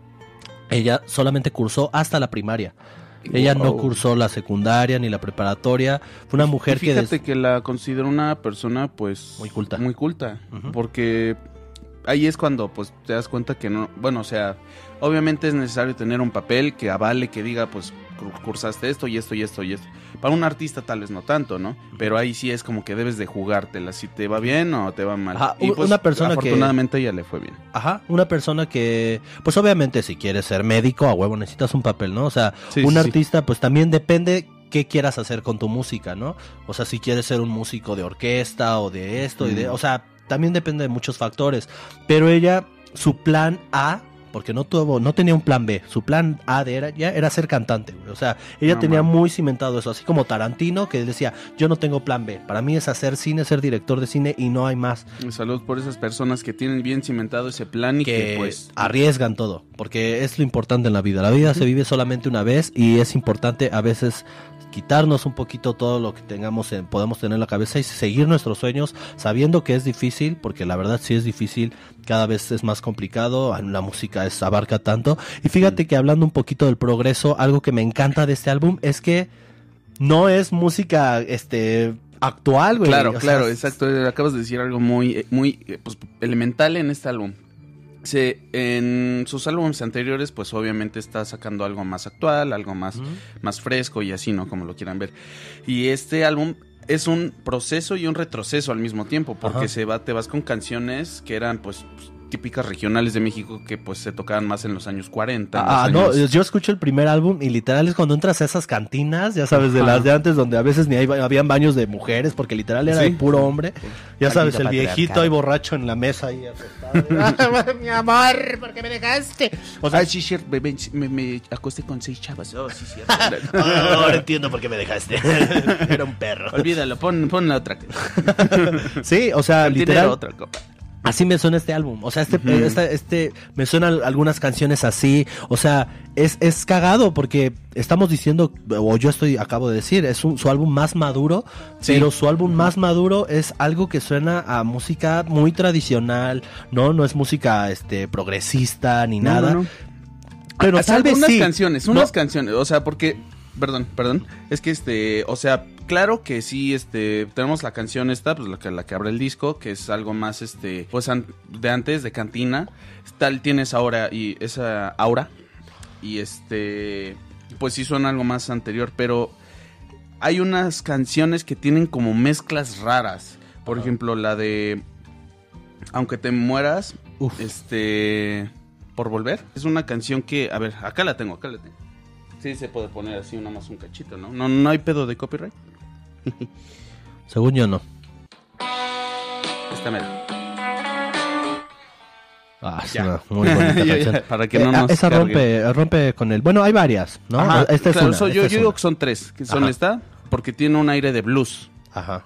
ella solamente cursó hasta la primaria. Ella no cursó la secundaria ni la preparatoria. Fue una mujer Y que... des- fíjate que la considero una persona, pues... Muy culta. Muy culta. Porque ahí es cuando, pues, te das cuenta que no... Bueno, o sea, obviamente es necesario tener un papel que avale, que diga, pues, cur- cursaste esto y esto y esto y esto. Para un artista tal vez no tanto, ¿no? Pero ahí sí es como que debes de jugártela, si te va bien o te va mal. Ajá, y u- una persona que- afortunadamente ella le fue bien. Ajá, una persona que, pues obviamente si quieres ser médico, a huevo necesitas un papel, ¿no? O sea, Sí, un sí, sí. artista pues también depende qué quieras hacer con tu música, ¿no? O sea, si quieres ser un músico de orquesta o de esto y de, o sea, también depende de muchos factores, pero ella su plan A porque no tuvo, no tenía un plan B. Su plan A de era, ya era ser cantante, güey. O sea, ella No, tenía man. muy cimentado eso, así como Tarantino, que decía, yo no tengo plan B. Para mí es hacer cine, ser director de cine y no hay más. Salud por esas personas que tienen bien cimentado ese plan y que, que pues... arriesgan todo, porque es lo importante en la vida. La vida se vive solamente una vez y es importante a veces quitarnos un poquito todo lo que tengamos en, podemos tener en la cabeza y seguir nuestros sueños sabiendo que es difícil, porque la verdad sí es difícil, cada vez es más complicado, la música es, abarca tanto. Y fíjate que hablando un poquito del progreso, algo que me encanta de este álbum es que no es música este actual, güey. Claro, O sea, claro, exacto. Acabas de decir algo muy, eh, muy eh, pues, elemental en este álbum. Se, en sus álbumes anteriores, pues obviamente está sacando algo más actual, algo más, más fresco y así, ¿no? Como lo quieran ver. Y este álbum es un proceso y un retroceso al mismo tiempo, porque Ajá. se va, te vas con canciones que eran, pues, típicas regionales de México que pues se tocaban más en los años 40. en Ah, no, años- yo escucho el primer álbum y literal es cuando entras a esas cantinas, ya sabes, de Ajá. las de antes, donde a veces ni hay, habían baños de mujeres, porque literal era Sí. de puro hombre. Ya sabes, el viejito ahí borracho en la mesa ahí acostado. Mi amor, ¿por qué me dejaste? O sea, sí, cierto, me, me- me- me acosté con seis chavas. Oh, sí, cierto. Ahora entiendo por qué me dejaste. Era un perro. Olvídalo, pon, pon la otra. Sí, o sea, literal. otra copa. Así me suena este álbum. O sea, este, este, me suenan algunas canciones así. O sea, es, es cagado porque estamos diciendo, o yo estoy, acabo de decir, es un- su álbum más maduro, Sí. pero su álbum más maduro es algo que suena a música muy tradicional, ¿no? No es música, este, progresista ni No, nada. no, no. Pero Hasta tal vez sí. canciones, unas canciones, o sea, porque, perdón, perdón, es que este, o sea, claro que sí, este, tenemos la canción esta, pues la que, la que abre el disco, que es algo más, este, pues an- de antes, de cantina, tal, tienes ahora y esa aura, y este, pues sí suena algo más anterior, pero hay unas canciones que tienen como mezclas raras, por ejemplo, la de, aunque te mueras, Uf. este, por volver, es una canción que, a ver, acá la tengo, acá la tengo. Sí, se puede poner así nada más un cachito, ¿no? No, no hay pedo de copyright. Según yo no. Esta mera. Ah, es una muy bonita Ya, ya, canción. para que no Eh, ah, nos esa carguen. rompe, rompe con el. Bueno, hay varias, ¿no? Ajá, esta es claro, una. so- yo esta es yo digo una. que son tres, que son Ajá. esta, porque tiene un aire de blues. Ajá.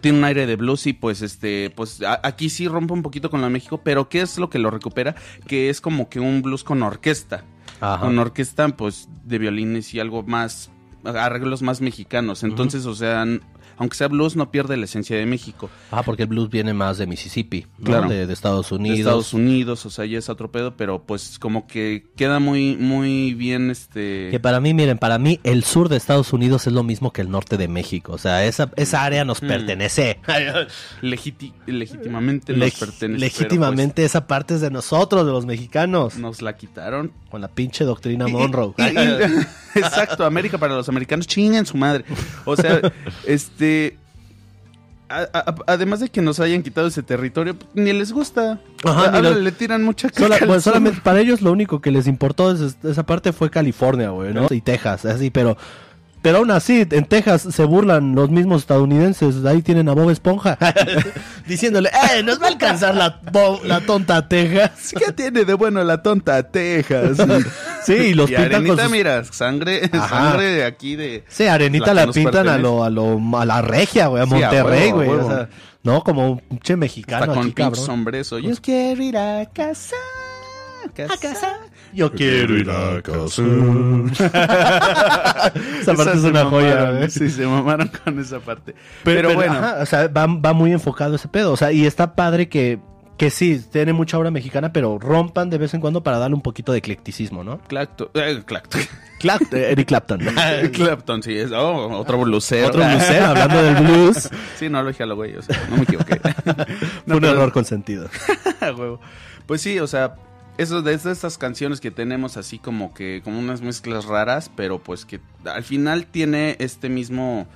Tiene un aire de blues y pues este, pues a- aquí sí rompe un poquito con la de México, pero ¿qué es lo que lo recupera? Que es como que un blues con orquesta. Ajá. Con orquesta, pues, de violines y algo más, arreglos más mexicanos. Entonces, o sea, aunque sea blues, no pierde la esencia de México. Ah, porque el blues viene más de Mississippi, ¿no? Claro. de, de Estados De Unidos. Estados Unidos, o sea, ya es otro pedo, pero pues como que queda muy, muy bien este... Que para mí, miren, para mí el sur de Estados Unidos es lo mismo que el norte de México. O sea, esa, esa área nos Mm. pertenece. legiti- legítimamente nos Leg- pertenece. legítimamente esa parte es de nosotros, de los mexicanos. pues, nos la quitaron. Con la pinche doctrina Monroe. Exacto, América para los americanos, chingan su madre. O sea, este... a- a- además de que nos hayan quitado ese territorio, ni les gusta. Ajá, lo- le tiran mucha Sola- sur. solamente para ellos lo único que les importó es- esa parte fue California, güey, ¿no? Y Texas, así, pero pero aún así en Texas se burlan los mismos estadounidenses, ahí tienen a Bob Esponja diciéndole, "Eh, nos va a alcanzar la la tonta Texas." ¿Qué tiene de bueno la tonta Texas? Sí, y los y pintan Arenita, con sus- mira, sangre, Ajá. sangre de aquí de... Sí, Arenita La pintan a lo, a lo a la regia, güey, a Sí, a Monterrey, a güey, o huevo. sea, no como un pinche mexicano Está con aquí, cabrón. sombreso. Yo quiero ir a casa. A casa. Yo quiero ir a casa. esa parte es una joya, mamaron. Sí, se mamaron con esa parte. Pero, Pero, bueno. ajá, o sea, va, va muy enfocado ese pedo. O sea, y está padre que, que sí, tiene mucha obra mexicana, pero rompan de vez en cuando para darle un poquito de eclecticismo, ¿no? Clacton. eh, eh, Eric Clapton. Clapton, sí, es oh, otro blusero. Otro blusero, hablando del blues. Sí, no lo dije a lo güey, o sea, no me equivoqué. Fue un pero- error consentido. Pues sí, o sea, eso de estas canciones que tenemos así como que como unas mezclas raras, pero pues que al final tiene este mismo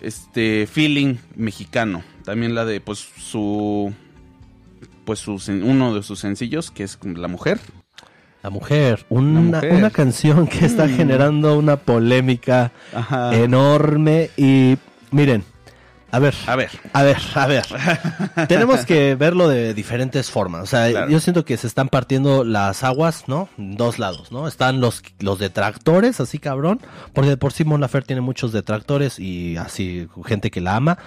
este feeling mexicano. También la de pues su pues su uno de sus sencillos que es La mujer. La mujer, una, mujer. una canción que está Mm. generando una polémica Ajá. enorme y miren, a ver, A ver. A ver, a ver. Tenemos que verlo de diferentes formas. O sea, Claro. yo siento que se están partiendo las aguas, ¿no? En dos lados, ¿no? Están los, los detractores, así cabrón. Porque de por sí Mon Laferte tiene muchos detractores y así gente que la ama.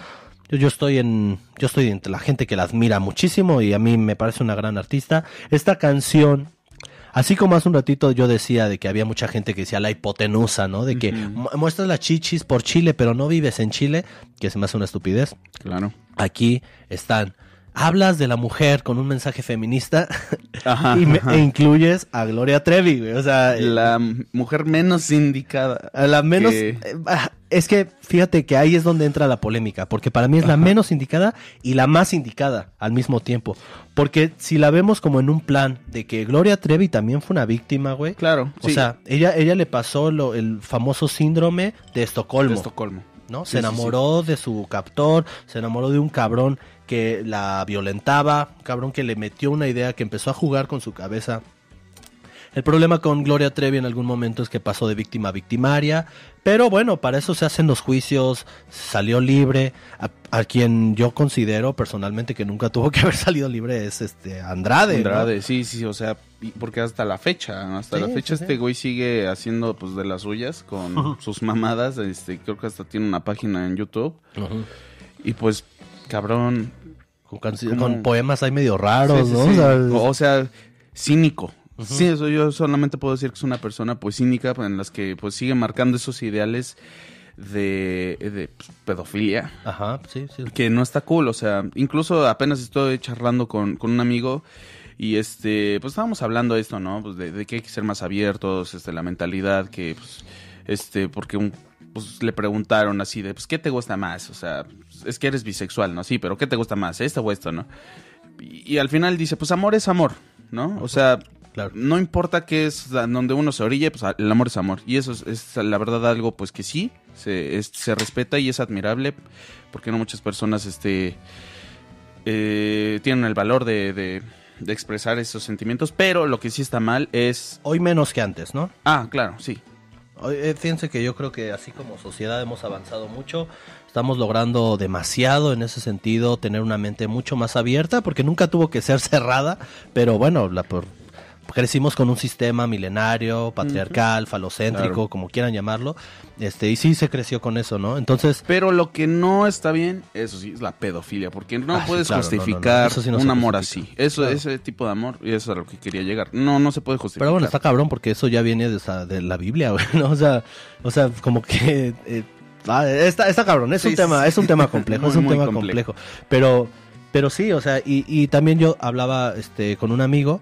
Yo, yo estoy en, yo estoy entre la gente que la admira muchísimo y a mí me parece una gran artista. Esta canción, Así como hace un ratito yo decía de que había mucha gente que decía la hipotenusa, ¿no? De que mu- muestras las chichis por Chile, pero no vives en Chile, que se me hace una estupidez. Claro. Aquí están. Hablas de la mujer con un mensaje feminista Ajá, y me- ajá. e incluyes a Gloria Trevi, güey. O sea, eh, La mujer menos indicada. la menos. que- eh, ah, es que fíjate que ahí es donde entra la polémica, porque para mí es la menos indicada y la más indicada al mismo tiempo. Porque si la vemos como en un plan de que Gloria Trevi también fue una víctima, güey. Claro. O sí, sea, ella, ella le pasó lo- el famoso síndrome de de Estocolmo. Estocolmo. ¿no? Sí, Se sí, enamoró de su captor, se enamoró de un cabrón que la violentaba, cabrón que le metió una idea, que empezó a jugar con su cabeza. El problema con Gloria Trevi en algún momento es que pasó de víctima a victimaria, pero bueno, para eso se hacen los juicios, salió libre. A, a quien yo considero personalmente que nunca tuvo que haber salido libre es este Andrade. ¿no? Andrade, sí, sí, o sea, porque hasta la fecha, hasta Sí, la fecha sí, este sí. güey sigue haciendo pues de las suyas con sus mamadas, este, creo que hasta tiene una página en YouTube y pues cabrón, Con, canci- Como- con poemas ahí medio raros, Sí, sí, ¿no? sí. O sea, O, o sea, cínico. Sí, eso yo solamente puedo decir que es una persona pues cínica en las que pues sigue marcando esos ideales de, de pues, pedofilia Ajá, sí, sí. que no está cool, o sea, incluso apenas estoy charlando con, con un amigo y este, pues estábamos hablando de esto, ¿no? Pues de, de que hay que ser más abiertos, este, la mentalidad que, pues, este, porque un, pues le preguntaron así de, pues, ¿qué te gusta más? O sea, es que eres bisexual, ¿no? Sí, pero ¿qué te gusta más? ¿Esto o esto, no? Y, y al final dice, pues amor es amor, ¿no? O sea, Claro. no importa qué es donde uno se orille, pues el amor es amor. Y eso es, es la verdad algo pues que sí, se, es- se respeta y es admirable, porque no muchas personas este eh, tienen el valor de, de- de expresar esos sentimientos, pero lo que sí está mal es... Hoy menos que antes, ¿no? Ah, claro, sí. Hoy, eh, fíjense que yo creo que así como sociedad hemos avanzado mucho, estamos logrando demasiado en ese sentido, tener una mente mucho más abierta, porque nunca tuvo que ser cerrada, pero bueno, la por crecimos con un sistema milenario, patriarcal, falocéntrico, Claro. como quieran llamarlo, este y sí se creció con eso, ¿no? Entonces, Pero lo que no está bien, eso sí, es la pedofilia, porque no Ah, puedes claro, no, no, no, justificar sí un amor justifica. así. Eso, Claro. ese tipo de amor, y eso es a lo que quería llegar. No, no se puede justificar. pero bueno, está cabrón porque eso ya viene de, la Biblia, güey, ¿no? O sea, o sea, como que eh, ah, está, está cabrón, es Sí, un tema, es un tema complejo, Muy, es un tema complejo. complejo. Pero, pero sí, o sea, y, y también yo hablaba este con un amigo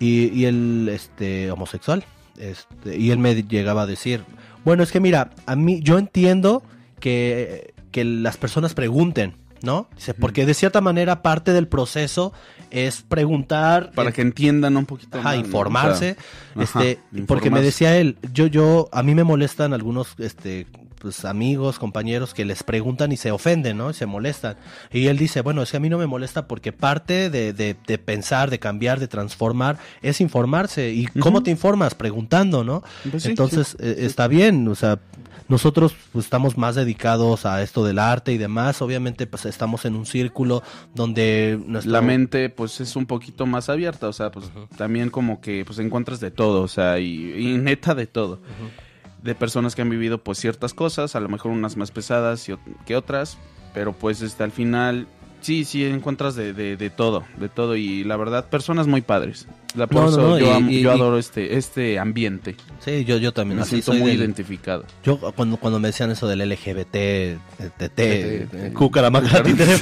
y, y él este homosexual. Este, y él me llegaba a decir, bueno, es que mira, a mí yo entiendo que, que las personas pregunten, ¿no? Dice, porque de cierta manera parte del proceso es preguntar Para eh, que entiendan un poquito Ajá, informarse, O sea, este, ajá, porque me decía él, yo, yo, a mí me molestan algunos, este, pues amigos, compañeros que les preguntan y se ofenden, ¿no? Y se molestan. Y él dice, bueno, es que a mí no me molesta porque parte de, de, de pensar, de cambiar, de transformar, es informarse. ¿Y cómo te informas? Preguntando, ¿no? Pues sí, Entonces, sí, eh, sí. está bien, o sea, nosotros pues, estamos más dedicados a esto del arte y demás. Obviamente, pues estamos en un círculo donde nuestro... la mente pues es un poquito más abierta, o sea, pues también como que pues encuentras de todo, o sea, y, y neta de todo. De personas que han vivido pues ciertas cosas, a lo mejor unas más pesadas que otras, pero pues este al final sí, sí encuentras de, de, de todo, de todo y la verdad personas muy padres. La, por No, no, eso no, yo, y- am- y- yo y- adoro este este ambiente. Sí, yo, yo también. Me así siento soy muy del- identificado. Yo cuando, cuando me decían eso del LGBT, Maca, Títere,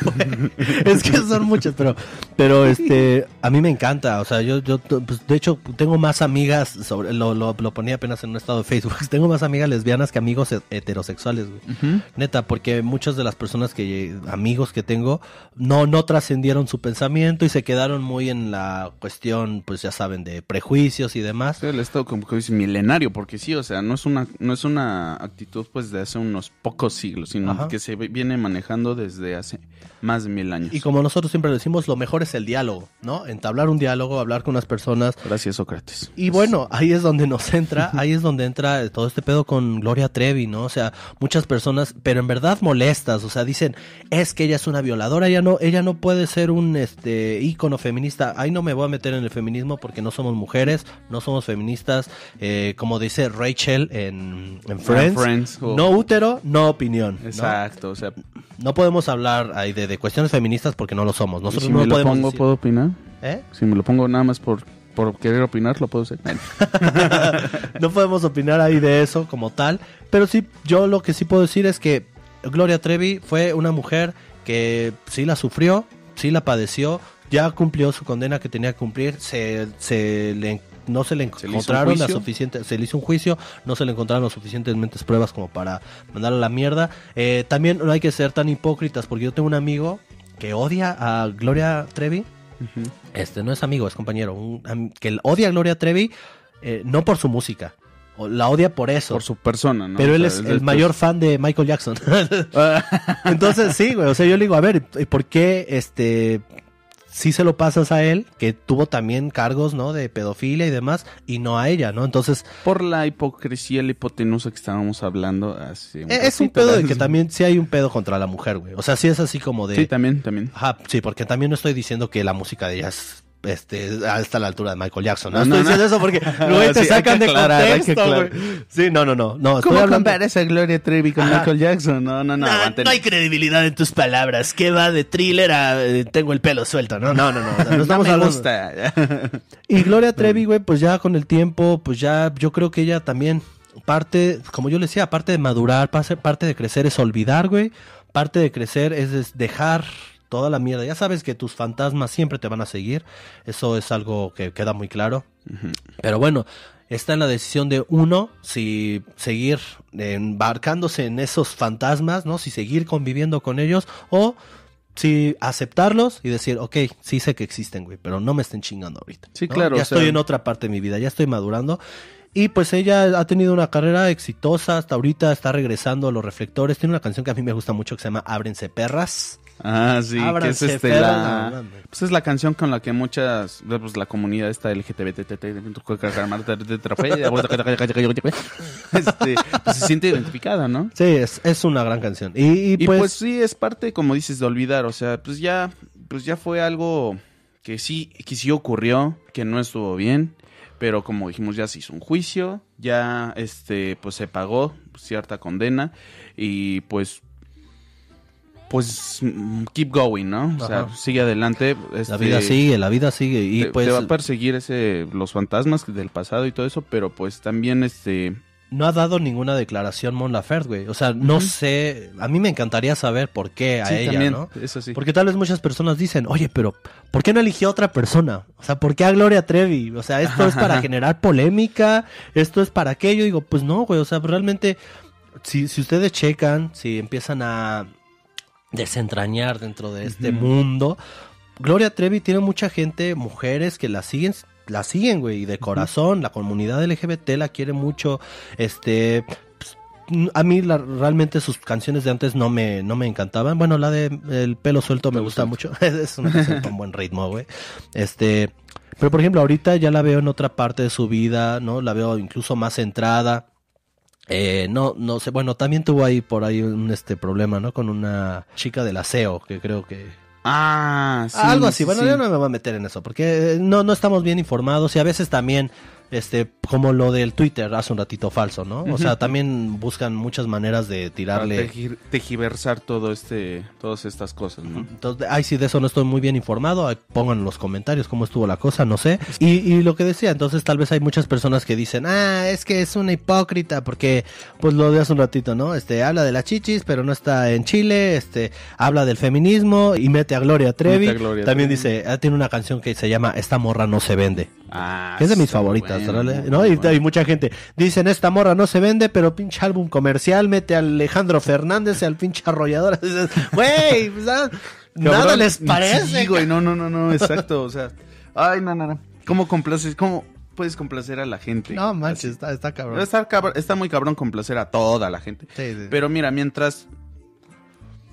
es que son muchas, pero, pero este, a mí me encanta, o sea, yo, yo, pues, de hecho, tengo más amigas, sobre, lo, lo, lo ponía apenas en un estado de Facebook, tengo más amigas lesbianas que amigos he- heterosexuales, güey. Neta, porque muchas de las personas que, amigos que tengo, no, no trascendieron su pensamiento y se quedaron muy en la cuestión, pues ya saben, de prejuicios y demás. Sí, el estado como que dice milenario, porque sí, o sea, no es una, no es una actitud pues de hace unos pocos siglos, sino Ajá. que se viene manejando desde hace más de mil años. Y como nosotros siempre decimos, lo mejor es el diálogo, ¿no? Entablar un diálogo, hablar con las personas. Gracias, Sócrates. Y bueno, ahí es donde nos entra, ahí es donde entra todo este pedo con Gloria Trevi, ¿no? O sea, muchas personas, pero en verdad molestas, o sea, dicen, es que ella es una violadora, ella no, ella no puede ser un este ícono feminista. Ahí no me voy a meter en el feminismo porque no somos mujeres, no somos feministas, eh, como dice Rachel en, en Friends, Friends, o- no útero, no opinión. ¿no? Exacto, o sea, No podemos hablar ahí de, de cuestiones feministas porque no lo somos. Nosotros si no me lo podemos pongo, decir- ¿puedo opinar? ¿Eh? Si me lo pongo nada más por, por querer opinar, lo puedo hacer. no podemos opinar ahí de eso como tal, pero sí, yo lo que sí puedo decir es que Gloria Trevi fue una mujer que sí la sufrió, sí la padeció, ya cumplió su condena que tenía que cumplir, se, se le no se le ¿Se le hizo un encontraron las suficientes, se le hizo un juicio, no se le encontraron las suficientemente pruebas como para mandarla a la mierda. Eh, también no hay que ser tan hipócritas, porque yo tengo un amigo que odia a Gloria Trevi, este no es amigo, es compañero, un que odia a Gloria Trevi eh, no por su música, la odia por eso. Por su persona, ¿no? pero O él sea, es el mayor fan de Michael Jackson. Entonces, sí, güey. O sea, yo le digo, a ver, ¿y ¿por qué este sí se lo pasas a él, que tuvo también cargos, ¿no? De pedofilia y demás, y no a ella, ¿no? Entonces, Por la hipocresía, la hipotenusa que estábamos hablando hace e- es un pedo de que también sí hay un pedo contra la mujer, güey. O sea, sí es así como de... Sí, también, también. Ajá, sí, porque también no estoy diciendo que la música de ella es este, hasta la altura de Michael Jackson. No, No, estoy no, diciendo no. eso porque luego te Sí, sacan de aclarar, contexto, güey. Sí, no, no, no. no estoy ¿Cómo hablando- comparas a Gloria Trevi con Ajá. Michael Jackson? No, no, no, No, hay credibilidad en tus palabras. ¿Qué va de thriller a eh, tengo el pelo suelto? No, no, no, no. no estamos me gusta. Y Gloria Trevi, güey, pues ya con el tiempo, pues ya yo creo que ella también parte, como yo le decía, parte de madurar, parte de crecer es olvidar, güey. Parte de crecer es dejar toda la mierda. Ya sabes que tus fantasmas siempre te van a seguir. Eso es algo que queda muy claro. Pero bueno, está en la decisión de uno si seguir embarcándose en esos fantasmas, ¿no? Si seguir conviviendo con ellos o si aceptarlos y decir, ok, sí sé que existen, güey, pero no me estén chingando ahorita. Sí, ¿no? claro, Ya o sea- estoy en otra parte de mi vida, ya estoy madurando. Y pues ella ha tenido una carrera exitosa, hasta ahorita está regresando a los reflectores. Tiene una canción que a mí me gusta mucho que se llama Ábrense perras. Ah, sí, que es este, la... Pues es la canción con la que muchas, pues la comunidad esta LGTBT, este, pues se siente identificada, ¿no? Sí, es, es una gran canción. Y, y, Y pues, pues, sí, es parte, como dices, de olvidar, o sea, pues ya, pues ya fue algo que sí, que sí ocurrió, que no estuvo bien, pero como dijimos, ya se hizo un juicio, ya, este, pues se pagó cierta condena y pues, pues, mm, keep going, ¿no? O sea, Ajá. sigue adelante. la este, vida sigue, la vida sigue. Y te, pues te va a perseguir ese, los fantasmas del pasado y todo eso, pero pues también, este, no ha dado ninguna declaración Mon Laferte, güey. O sea, no sé, a mí me encantaría saber por qué a sí, ella, también, ¿no? eso sí. Porque tal vez muchas personas dicen, oye, pero ¿por qué no eligió a otra persona? O sea, ¿por qué a Gloria Trevi? O sea, esto es para generar polémica, esto es para qué. Yo digo, pues no, güey, o sea, realmente, si, si ustedes checan, si empiezan a desentrañar dentro de este mundo, Gloria Trevi tiene mucha gente, mujeres que la siguen, la siguen, güey, y de corazón, la comunidad LGBT la quiere mucho, este, pues, a mí la- realmente sus canciones de antes no me, no me encantaban. Bueno, la de El pelo suelto me gusta mucho. es una canción con buen ritmo, güey. Este, pero por ejemplo, ahorita ya la veo en otra parte de su vida, ¿no? La veo incluso más centrada. Eh, no, no sé, bueno, también tuvo ahí por ahí un este problema, ¿no? Con una chica del aseo, que creo que Ah, sí. algo así, sí, bueno, sí. yo no me voy a meter en eso, porque eh, no, no estamos bien informados y a veces también, este, como lo del Twitter hace un ratito falso, ¿no? O sea, también buscan muchas maneras de tirarle... teji- tejiversar todo este, todas estas cosas, ¿no? Entonces, ay, sí, de eso no estoy muy bien informado. Ay, Pongan en los comentarios cómo estuvo la cosa, no sé. Y, y lo que decía, entonces tal vez hay muchas personas que dicen, ah, es que es una hipócrita, porque, pues lo de hace un ratito, ¿no? Este, habla de las chichis, pero no está en Chile, este, habla del feminismo y mete a Gloria Trevi. Mete a Gloria También Trevi. dice, ah, tiene una canción que se llama Esta morra no se vende. Ah, Que es de mis favoritas, bueno, ¿no? Y hay mucha gente. Dicen, esta morra no se vende, pero pinche álbum comercial, mete a Alejandro Fernández y al pinche arrollador. Güey, pues, ah, nada les parece. Sí, güey, no, no, no, no, exacto, o sea, ay, no, no, no. ¿Cómo complaces, cómo puedes complacer a la gente? No manches, está, está cabrón. Está, muy cabrón complacer a toda la gente. Sí, sí. Pero mira, mientras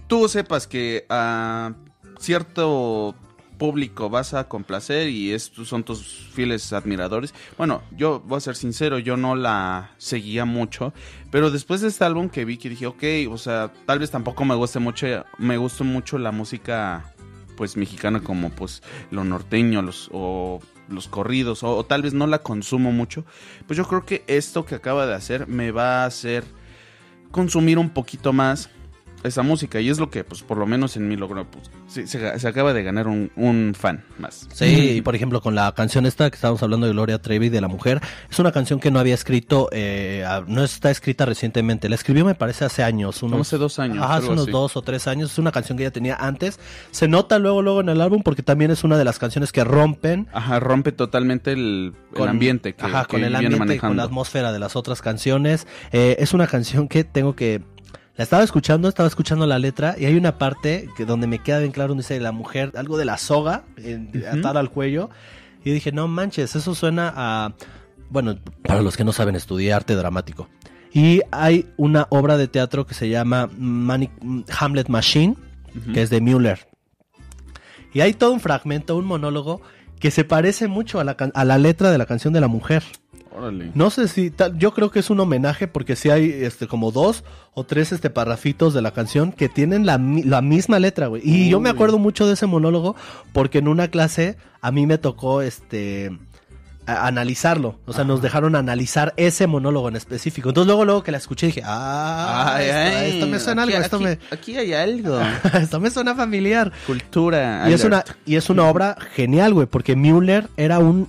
tú sepas que a cierto público vas a complacer y estos son tus fieles admiradores. Bueno, yo voy a ser sincero, yo no la seguía mucho, pero después de este álbum que vi que dije, ok, o sea, tal vez tampoco me guste mucho, me gustó mucho la música pues mexicana como pues lo norteño, los o los corridos o, o tal vez no la consumo mucho, pues yo creo que esto que acaba de hacer me va a hacer consumir un poquito más esa música y es lo que pues por lo menos en mi logro pues se, se acaba de ganar un, un fan más Sí, y por ejemplo, con la canción esta que estábamos hablando de Gloria Trevi, de la mujer, es una canción que no había escrito, eh, no está escrita recientemente. La escribió, me parece, hace años. Unos, Como hace dos años, Ajá, hace unos así. dos o tres años. Es una canción que ella tenía antes. Se nota luego, luego en el álbum porque también es una de las canciones que rompen ajá rompe totalmente el, ambiente que, ajá, que con el ambiente y con manejando la atmósfera de las otras canciones. Eh, es una canción que tengo que la estaba escuchando, estaba escuchando la letra y hay una parte que donde me queda bien claro donde dice la mujer algo de la soga en- atada al cuello y dije, "No manches, eso suena a bueno, para los que no saben estudiar arte dramático. Y hay una obra de teatro que se llama Hamlet Machine, que es de Müller. Y hay todo un fragmento, un monólogo que se parece mucho a la, a la letra de la canción de la mujer. Órale. No sé si tal, yo creo que es un homenaje porque sí hay este como dos o tres este parrafitos de la canción que tienen la, la misma letra, güey. Y yo me acuerdo mucho de ese monólogo porque en una clase a mí me tocó este analizarlo, o sea, nos dejaron analizar ese monólogo en específico. Entonces luego luego que la escuché dije, "Ah, Ay, esto, ay, esto me suena aquí, algo, esto aquí- me aquí hay algo. esto me suena familiar." Cultura. Y es, una, y es una obra genial, güey, porque Müller era un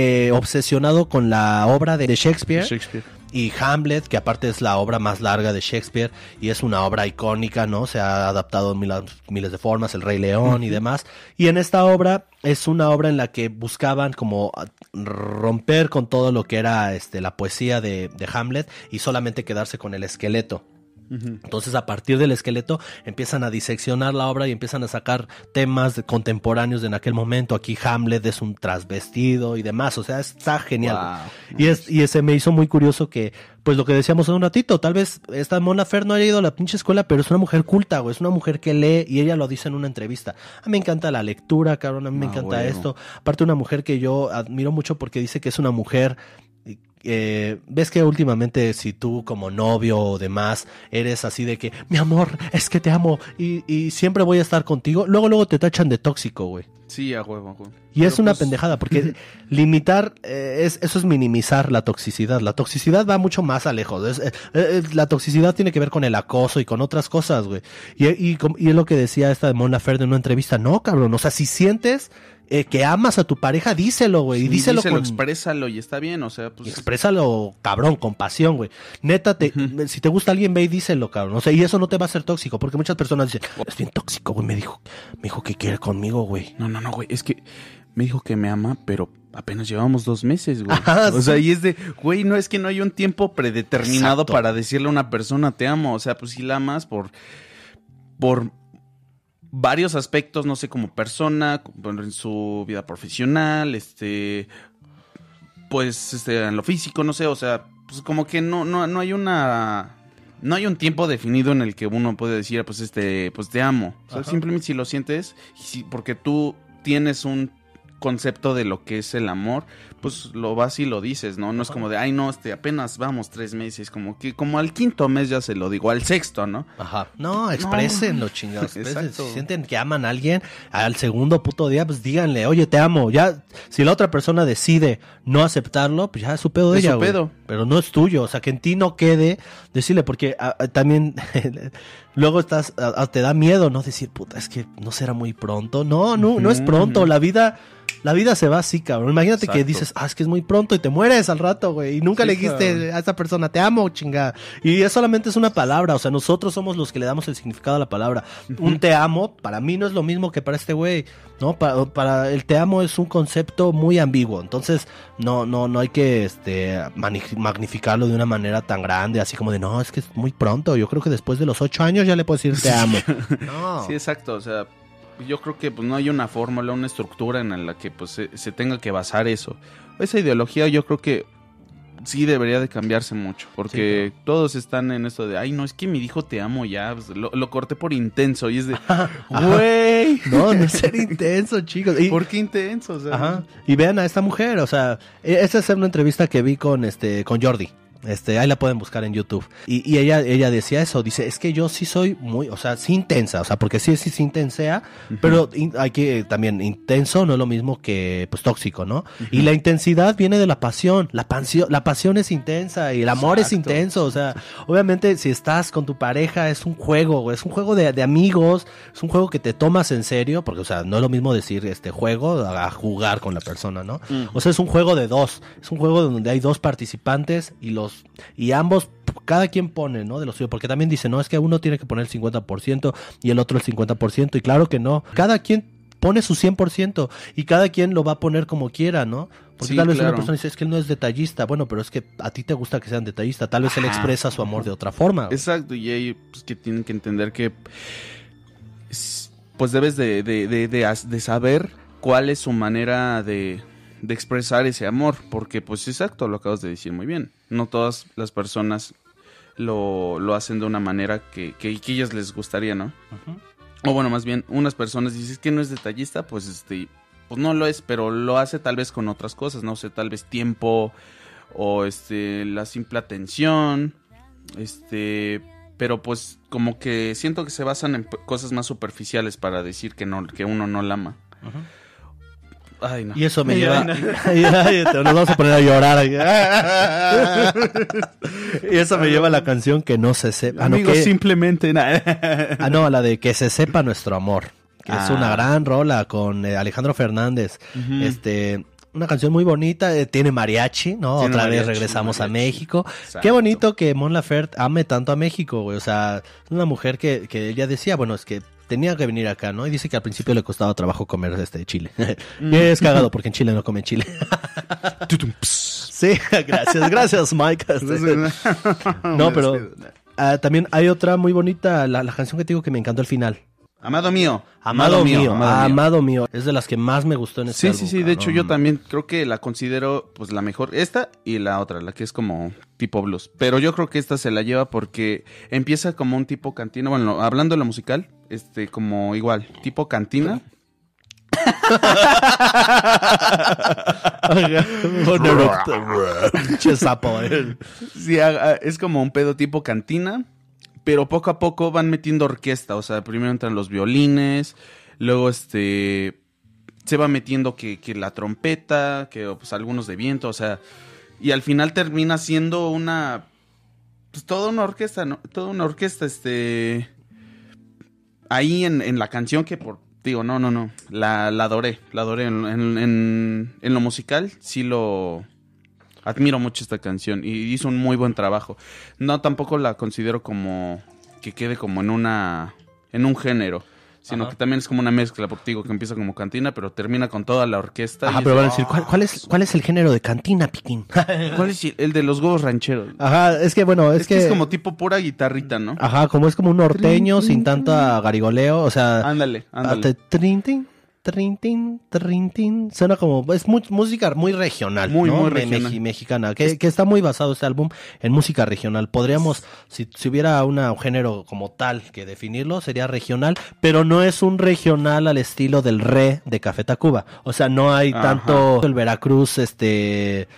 eh, obsesionado con la obra de Shakespeare, Shakespeare. y Hamlet, que aparte es la obra más larga de Shakespeare y es una obra icónica, ¿no? Se ha adaptado en mil- miles de formas, El Rey León y demás. Y en esta obra es una obra en la que buscaban como romper con todo lo que era este, la poesía de, de Hamlet y solamente quedarse con el esqueleto. Entonces, a partir del esqueleto, empiezan a diseccionar la obra y empiezan a sacar temas de- contemporáneos de en aquel momento. Aquí Hamlet es un trasvestido y demás. O sea, está genial. Wow. Y, es, y ese me hizo muy curioso que, pues lo que decíamos hace un ratito, tal vez esta Mona Fer no haya ido a la pinche escuela, pero es una mujer culta, güey. Es una mujer que lee y ella lo dice en una entrevista. A mí me encanta la lectura, cabrón. A mí me Ah, encanta esto. Aparte, una mujer que yo admiro mucho porque dice que es una mujer eh, ves que últimamente si tú como novio o demás eres así de que mi amor es que te amo y, y siempre voy a estar contigo luego luego te tachan de tóxico güey Sí, a huevo, y es una pues, pendejada porque limitar eh, es eso es minimizar la toxicidad. La toxicidad va mucho más a lejos. Es, eh, la toxicidad tiene que ver con el acoso y con otras cosas güey. Y, y, com- y es lo que decía esta de Mon Laferte en una entrevista. No cabrón o sea si sientes eh, que amas a tu pareja díselo güey y díselo, díselo, con exprésalo y está bien, o sea, pues... exprésalo, cabrón, con pasión, güey. Neta, te, si te gusta alguien, ve y díselo, cabrón. O sea, y eso no te va a hacer tóxico, porque muchas personas dicen, es bien tóxico, güey. Me dijo, me dijo que quiere conmigo, güey. No, no, no, güey, es que me dijo que me ama, pero apenas llevamos dos meses, güey. Ajá, o sea, sí. y es de, güey, no es que no hay un tiempo predeterminado Exacto. para decirle a una persona te amo. O sea, pues si la amas por, por varios aspectos, no sé, como persona, en su vida profesional, este, pues, este, en lo físico, no sé, o sea, pues como que no, no, no hay una... No hay un tiempo definido en el que uno puede decir, pues este, pues te amo. O sea, Ajá. simplemente si lo sientes, porque tú tienes un concepto de lo que es el amor, pues lo vas y lo dices, ¿no? No es como de, ay, no, este, apenas vamos tres meses, como que como al quinto mes ya se lo digo, al sexto, ¿no? Ajá. No, chingados. expresen. Exacto. Si sienten que aman a alguien, al segundo puto día, pues díganle, oye, te amo. Ya, si la otra persona decide no aceptarlo, pues ya es su pedo de Es ella, su pedo. Pero no es tuyo. O sea, que en ti no quede decirle, porque también luego estás, te da miedo, ¿no? Decir, puta, es que no será muy pronto. No, no, no es pronto. La vida. La vida se va así, cabrón. Imagínate que Exacto. Dices, ah, es que es muy pronto y te mueres al rato, güey. Y nunca Sí, le dijiste a esa persona, te amo, chingada. Y es solamente es una palabra, o sea, nosotros somos los que le damos el significado a la palabra. Un te amo, para mí no es lo mismo que para este güey, ¿no? Para, para el te amo es un concepto muy ambiguo, entonces no, no, no hay que este magnificarlo de una manera tan grande, así como de, no, es que es muy pronto, yo creo que después de los ocho años ya le puedo decir te amo. No. Sí, exacto, o sea, yo creo que pues no hay una fórmula, una estructura en la que pues se, se tenga que basar eso. Esa ideología yo creo que sí debería de cambiarse mucho, porque todos están en esto de, ay, no, es que mi dijo te amo ya, pues, lo, lo corté por intenso y es de, güey, No, no es ser intenso, chicos. Y- ¿por qué intenso? O sea, Ajá. Y vean a esta mujer, o sea, e- esta es una entrevista que vi con este con Jordi. Este, ahí la pueden buscar en YouTube. Y, y ella, ella decía eso, dice, es que yo sí soy muy, o sea, sí intensa, o sea, porque sí, sí, sí intensea, pero in- hay que también, intenso no es lo mismo que, pues, tóxico, ¿no? Y la intensidad viene de la pasión, la pasión, la pasión es intensa y el amor es intenso, o sea, obviamente si estás con tu pareja es un juego, es un juego de, de amigos, es un juego que te tomas en serio, porque, o sea, no es lo mismo decir este juego a, a jugar con la persona, ¿no? O sea, es un juego de dos, es un juego donde hay dos participantes y los, y ambos, cada quien pone, ¿no? De lo suyo, porque también dice, no, es que uno tiene que poner el 50% y el otro el 50%, y claro que no, cada quien pone su 100% y cada quien lo va a poner como quiera, ¿no? Porque Sí, tal vez claro. una persona dice, es que él no es detallista, bueno, pero es que a ti te gusta que sean detallistas, tal vez él Ajá. expresa su amor de otra forma. Exacto, y ahí pues, que tienen que entender que pues debes de, de, de, de saber cuál es su manera de, de expresar ese amor, porque pues exacto, lo acabas de decir muy bien. No todas las personas lo, lo hacen de una manera que, que, que ellas les gustaría, ¿no? O bueno, más bien, unas personas dicen que no es detallista, pues este, pues no lo es, pero lo hace tal vez con otras cosas, no sé, tal vez tiempo o este la simple atención, este, pero pues como que siento que se basan en cosas más superficiales para decir que no que uno no la ama. Ay, no. Y eso me lleva. no. Ay, ay, te- nos vamos a poner a llorar. ahí. y eso me lleva a la canción que no se sepa. Ah, no, que- simplemente ah, no, a la de que se sepa nuestro amor. Que es Ah. una gran rola con eh, Alejandro Fernández. Este. Una canción muy bonita, eh, tiene mariachi, ¿no? Tiene Otra vez mariachi, regresamos a. México. Exacto. Qué bonito que Mon Laferte ame tanto a México, güey. O sea, es una mujer que, que ella decía, bueno, es que tenía que venir acá, ¿no? Y dice que al principio le costaba trabajo comer este chile. y es cagado porque en Chile no comen chile. sí, gracias, gracias, Mike. no, pero ah, también hay otra muy bonita, la, la canción que te digo que me encantó al final. Amado mío. Amado, mío, amado amado, mío. mío. Es de las que más me gustó en este Sí, álbum, sí, sí. De hecho, yo también creo que la considero pues la mejor. Esta y la otra, la que es como tipo blues. Pero yo creo que esta se la lleva porque empieza como un tipo cantina. Bueno, hablando de la musical, este, como igual, tipo cantina. Eh. Sí, es como un pedo tipo cantina. Pero poco a poco van metiendo orquesta. O sea, primero entran los violines. Luego este. Se va metiendo que, que la trompeta. Que pues algunos de viento. O sea. Y al final termina siendo una. Pues toda una orquesta, ¿no? Toda una orquesta, este. Ahí en, en la canción que por. Digo, no, no, no. La, la adoré. La adoré. En, en- en- lo musical, sí lo. Admiro mucho esta canción. Y hizo un muy buen trabajo. No, tampoco la considero como. Que quede como en una. En un género. Sino Ajá. que también es como una mezcla, porque digo que empieza como cantina, pero termina con toda la orquesta. Ajá, y pero es van a de, decir, ¿cuál, "Ah, cuál es, ¿cuál es el género de cantina, Piquín? ¿Cuál es el de los huevos rancheros? Ajá, es que bueno, es, Es, que, es como tipo pura guitarrita, ¿no? Ajá, como es como un norteño sin tanta garigoleo, o sea... Ándale, ándale. Trin, trin, tin, trin, tin. Suena como, es mu- música muy regional, Muy, ¿no? muy regional. mexicana, que, que está muy basado este álbum en música regional. Podríamos, si, si hubiera una, un género como tal que definirlo, sería regional, pero no es un regional al estilo del re de Café Tacuba. O sea, no hay Ajá. tanto el Veracruz, este...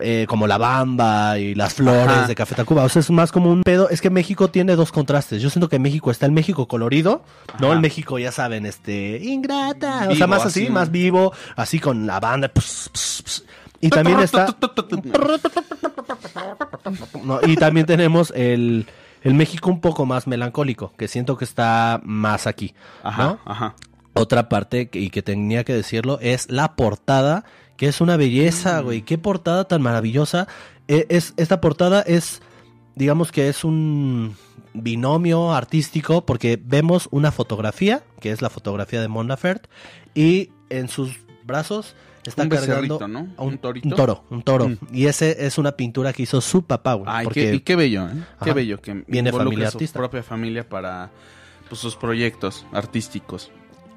eh, como la bamba y las flores Ajá. de Café Tacuba. O sea, es más como un pedo. Es que México tiene dos contrastes. Yo siento que en México está el México colorido, ¿no? El México, ya saben, este, ingrata. o Vivo, sea, más así, más vivo, así con la banda. Y también está. No, y también tenemos el, el México un poco más melancólico, que siento que está más aquí. Ajá, ¿no? ajá. Otra parte, que- y que tenía que decirlo, es la portada, que es una belleza, güey. Qué portada tan maravillosa. E- Es, esta portada es, digamos que es un binomio artístico, porque vemos una fotografía, que es la fotografía de Mon Laferte, y en sus brazos está Un cargando ¿no? a un, ¿Un torito? un toro, un toro. Mm. Y ese es una pintura que hizo su papá, güey. Ay, porque qué, y qué bello, ¿eh? Qué bello que Viene familia su artista. propia familia para pues, sus proyectos artísticos.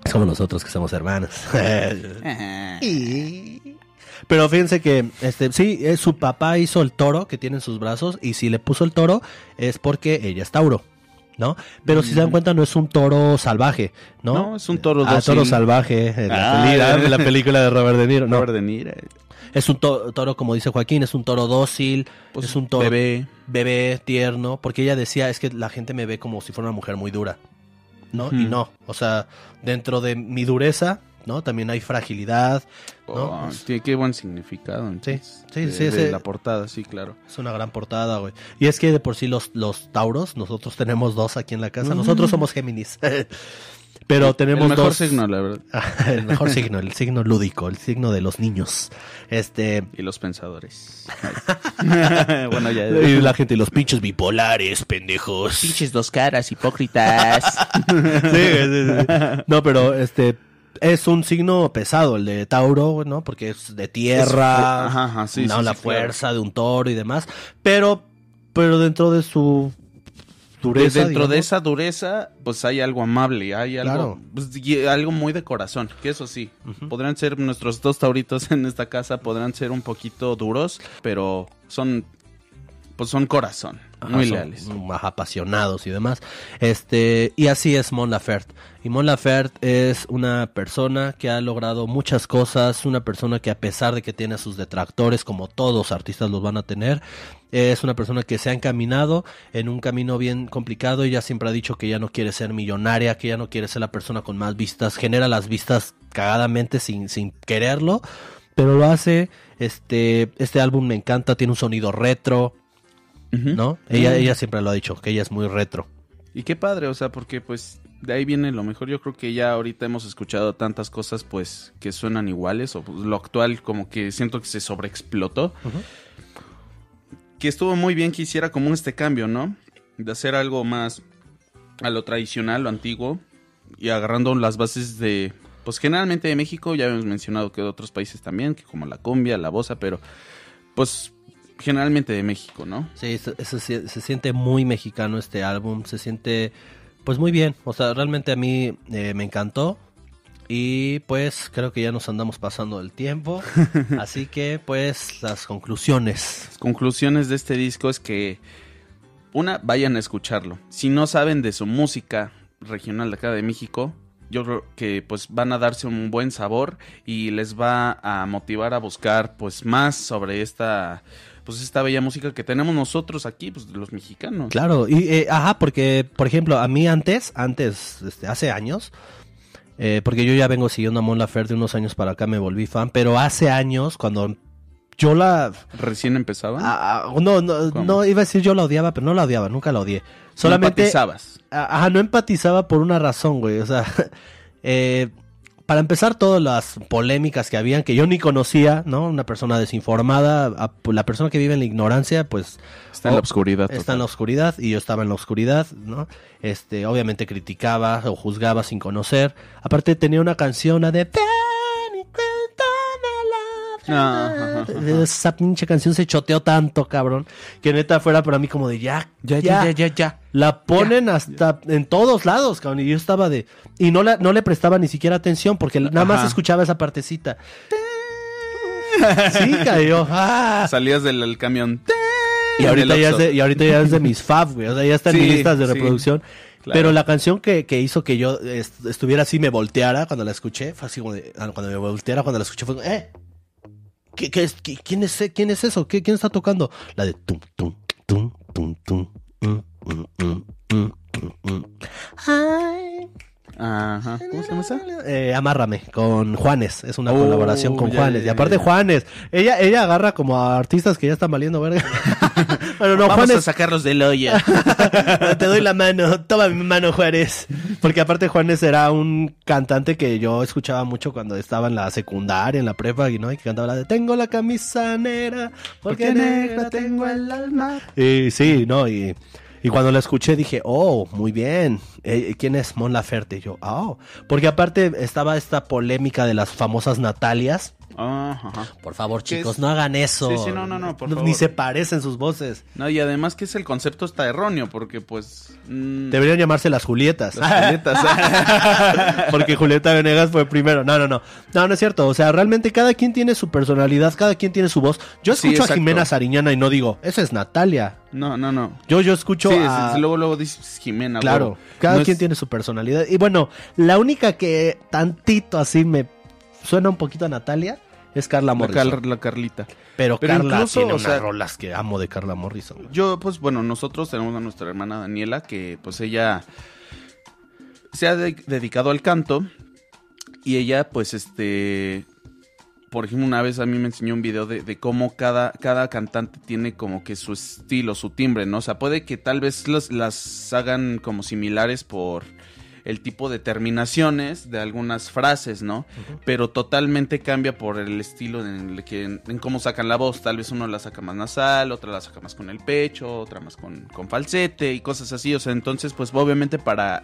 somos nosotros que somos hermanos. Pero fíjense que, este, sí, eh, su papá hizo el toro que tiene en sus brazos y si le puso el toro es porque ella es Tauro, ¿no? Pero si se dan cuenta no es un toro salvaje, ¿no? No, es un toro Ah, toro salvaje, en la, Ah, ya. en la película de Robert De Niro, no. Robert De Niro, eh, Es un to- toro, como dice Joaquín, es un toro dócil, pues, es un toro bebé. bebé, tierno, porque ella decía, es que la gente me ve como si fuera una mujer muy dura, ¿no? Y Ujú. no, o sea, dentro de mi dureza, ¿no? También hay fragilidad, ¿no? Oh, tiene qué buen significado. entonces, sí, de- sí, de ese- la portada, sí, claro. Es una gran portada, güey. Y es que de por sí los, los tauros, nosotros tenemos dos aquí en la casa, nosotros somos Géminis. Pero tenemos el mejor dos... signo, la verdad. el mejor signo, el signo lúdico, el signo de los niños. Este... Y los pensadores. Bueno, ya. Y la gente, los pinches bipolares, pendejos. Pinches dos caras, hipócritas. Sí, sí, sí. No, pero este es un signo pesado el de Tauro, ¿no? Porque es de tierra, Es fu- ajá, ajá, sí, ¿no? sí, la sí, fuerza de un toro y demás. Pero, pero dentro de su dureza. dentro de esa dureza, pues hay algo amable, hay algo, Claro. pues, algo muy de corazón, que eso sí, podrán ser nuestros dos tauritos en esta casa, podrán ser un poquito duros, pero son, pues son corazón, Ajá, muy leales. Más apasionados y demás. Este, y así es Mon Laferte. Y Mon Laferte es una persona que ha logrado muchas cosas, una persona que a pesar de que tiene a sus detractores, como todos artistas los van a tener, es una persona que se ha encaminado en un camino bien complicado. Ella siempre ha dicho que ya no quiere ser millonaria, que ya no quiere ser la persona con más vistas, genera las vistas cagadamente sin, sin quererlo, pero lo hace. Este, este álbum me encanta, tiene un sonido retro, ¿no? Ella, ella siempre lo ha dicho, que ella es muy retro. Y qué padre, o sea, porque pues de ahí viene lo mejor. Yo creo que ya ahorita hemos escuchado tantas cosas pues que suenan iguales o pues, lo actual como que siento que se sobreexplotó. Que estuvo muy bien que hiciera como este cambio, ¿no? De hacer algo más a lo tradicional, lo antiguo y agarrando las bases de pues generalmente de México, ya hemos mencionado que de otros países también, que como la cumbia, la bossa, pero pues generalmente de México, ¿no? Sí, se, se- se- se siente muy mexicano este álbum, se siente pues muy bien, o sea, realmente a mí eh, me encantó y pues creo que ya nos andamos pasando el tiempo, así que pues las conclusiones. Las conclusiones de este disco es que una, vayan a escucharlo. Si no saben de su música regional de acá de México, yo creo que pues van a darse un buen sabor y les va a motivar a buscar pues más sobre esta pues esta bella música que tenemos nosotros aquí, pues los mexicanos. Claro, y eh, ajá, porque por ejemplo, a mí antes, antes, este, hace años, eh, porque yo ya vengo siguiendo a Mon Laferte de unos años para acá, me volví fan, pero hace años, cuando yo la... Recién empezaban. ah, ah, no, no, ¿Cómo? no, iba a decir yo la odiaba, pero no la odiaba, nunca la odié. Solamente... empatizabas. Ah, Ajá, no empatizaba por una razón, güey. O sea, eh, para empezar, todas las polémicas que habían, que yo ni conocía, ¿no? Una persona desinformada, a- la persona que vive en la ignorancia, pues... Está en la oh, oscuridad. Está total. en la oscuridad y yo estaba en la oscuridad, ¿no? Este, obviamente criticaba o juzgaba sin conocer. Aparte tenía una canción la de Esa pinche canción se choteó tanto, cabrón, que neta fuera para mí como de ya, Ya, ya, ya, ya, ya. la ponen hasta en todos lados, cabrón. Y yo estaba de. Y no, la, no le prestaba ni siquiera atención porque nada más Ajá. escuchaba esa partecita. Sí, cayó. Ah. Salías del el camión. Y, ahorita ya es de, y ahorita ya es de mis fab, güey. O sea, ya está en Sí, mis listas de sí, reproducción. claro. Pero la canción que, que hizo que yo est- estuviera así, me volteara cuando la escuché, fue así como de. Cuando me volteara, cuando la escuché, fue como, ¿eh? ¿Qué, qué es, qué- quién, es, ¿Quién es eso? ¿Qué, ¿Quién está tocando? La de tum, tum, tum, tum, tum. mm, mm, mm, mm, mm, mm. Ay. Ajá. ¿Cómo se llama esa? Eh, Amárrame con Juanes, es una Oh, colaboración con ya, Juanes. ya, y aparte. Juanes, ella ella agarra como a artistas que ya están valiendo verga. bueno, no, Vamos a sacarlos del hoyo. te doy la mano, toma mi mano Juárez. Porque aparte Juanes era un cantante que yo escuchaba mucho cuando estaba en la secundaria, en la prepa, y no, y que cantaba la de Tengo la camisa negra, porque negra tengo el alma. Y sí, no, y, y cuando la escuché dije, oh, muy bien. Eh, ¿Quién es Mon Laferte? Y yo, oh. Porque aparte estaba esta polémica de las famosas Natalias. Ajá. Por favor, ¿Qué chicos, es? no hagan eso. Sí, sí, no, no, no, por Ni favor. se parecen sus voces. No, y además que es el concepto está erróneo, porque pues... mm, Deberían llamarse las Julietas. las Julietas. Porque Julieta Venegas fue primero. No, no, no. No, no es cierto. O sea, realmente cada quien tiene su personalidad, cada quien tiene su voz. Yo Sí, escucho a. Jimena Sariñana y no digo, eso es Natalia. no, no, no. Yo, yo escucho Sí, a... luego, luego dices Jimena. Claro, huevo. cada No quien es- tiene su personalidad. Y bueno, la única que tantito así me suena un poquito a Natalia es Carla La, Morrison. Car- la Carlita. pero, pero Carla incluso, tiene o unas sea- rolas que amo de Carla Morrison. Yo, pues bueno, nosotros tenemos a nuestra hermana Daniela, que pues ella se ha de- dedicado al canto. Y ella, pues, este. Por ejemplo, una vez a mí me enseñó un video de, de cómo cada, cada cantante tiene como que su estilo, su timbre, ¿no? O sea, puede que tal vez las, las hagan como similares por el tipo de terminaciones de algunas frases, ¿no? Pero totalmente cambia por el estilo en, el que, en cómo sacan la voz. Tal vez uno la saca más nasal, otra la saca más con el pecho, otra más con, con falsete y cosas así. O sea, entonces, pues obviamente para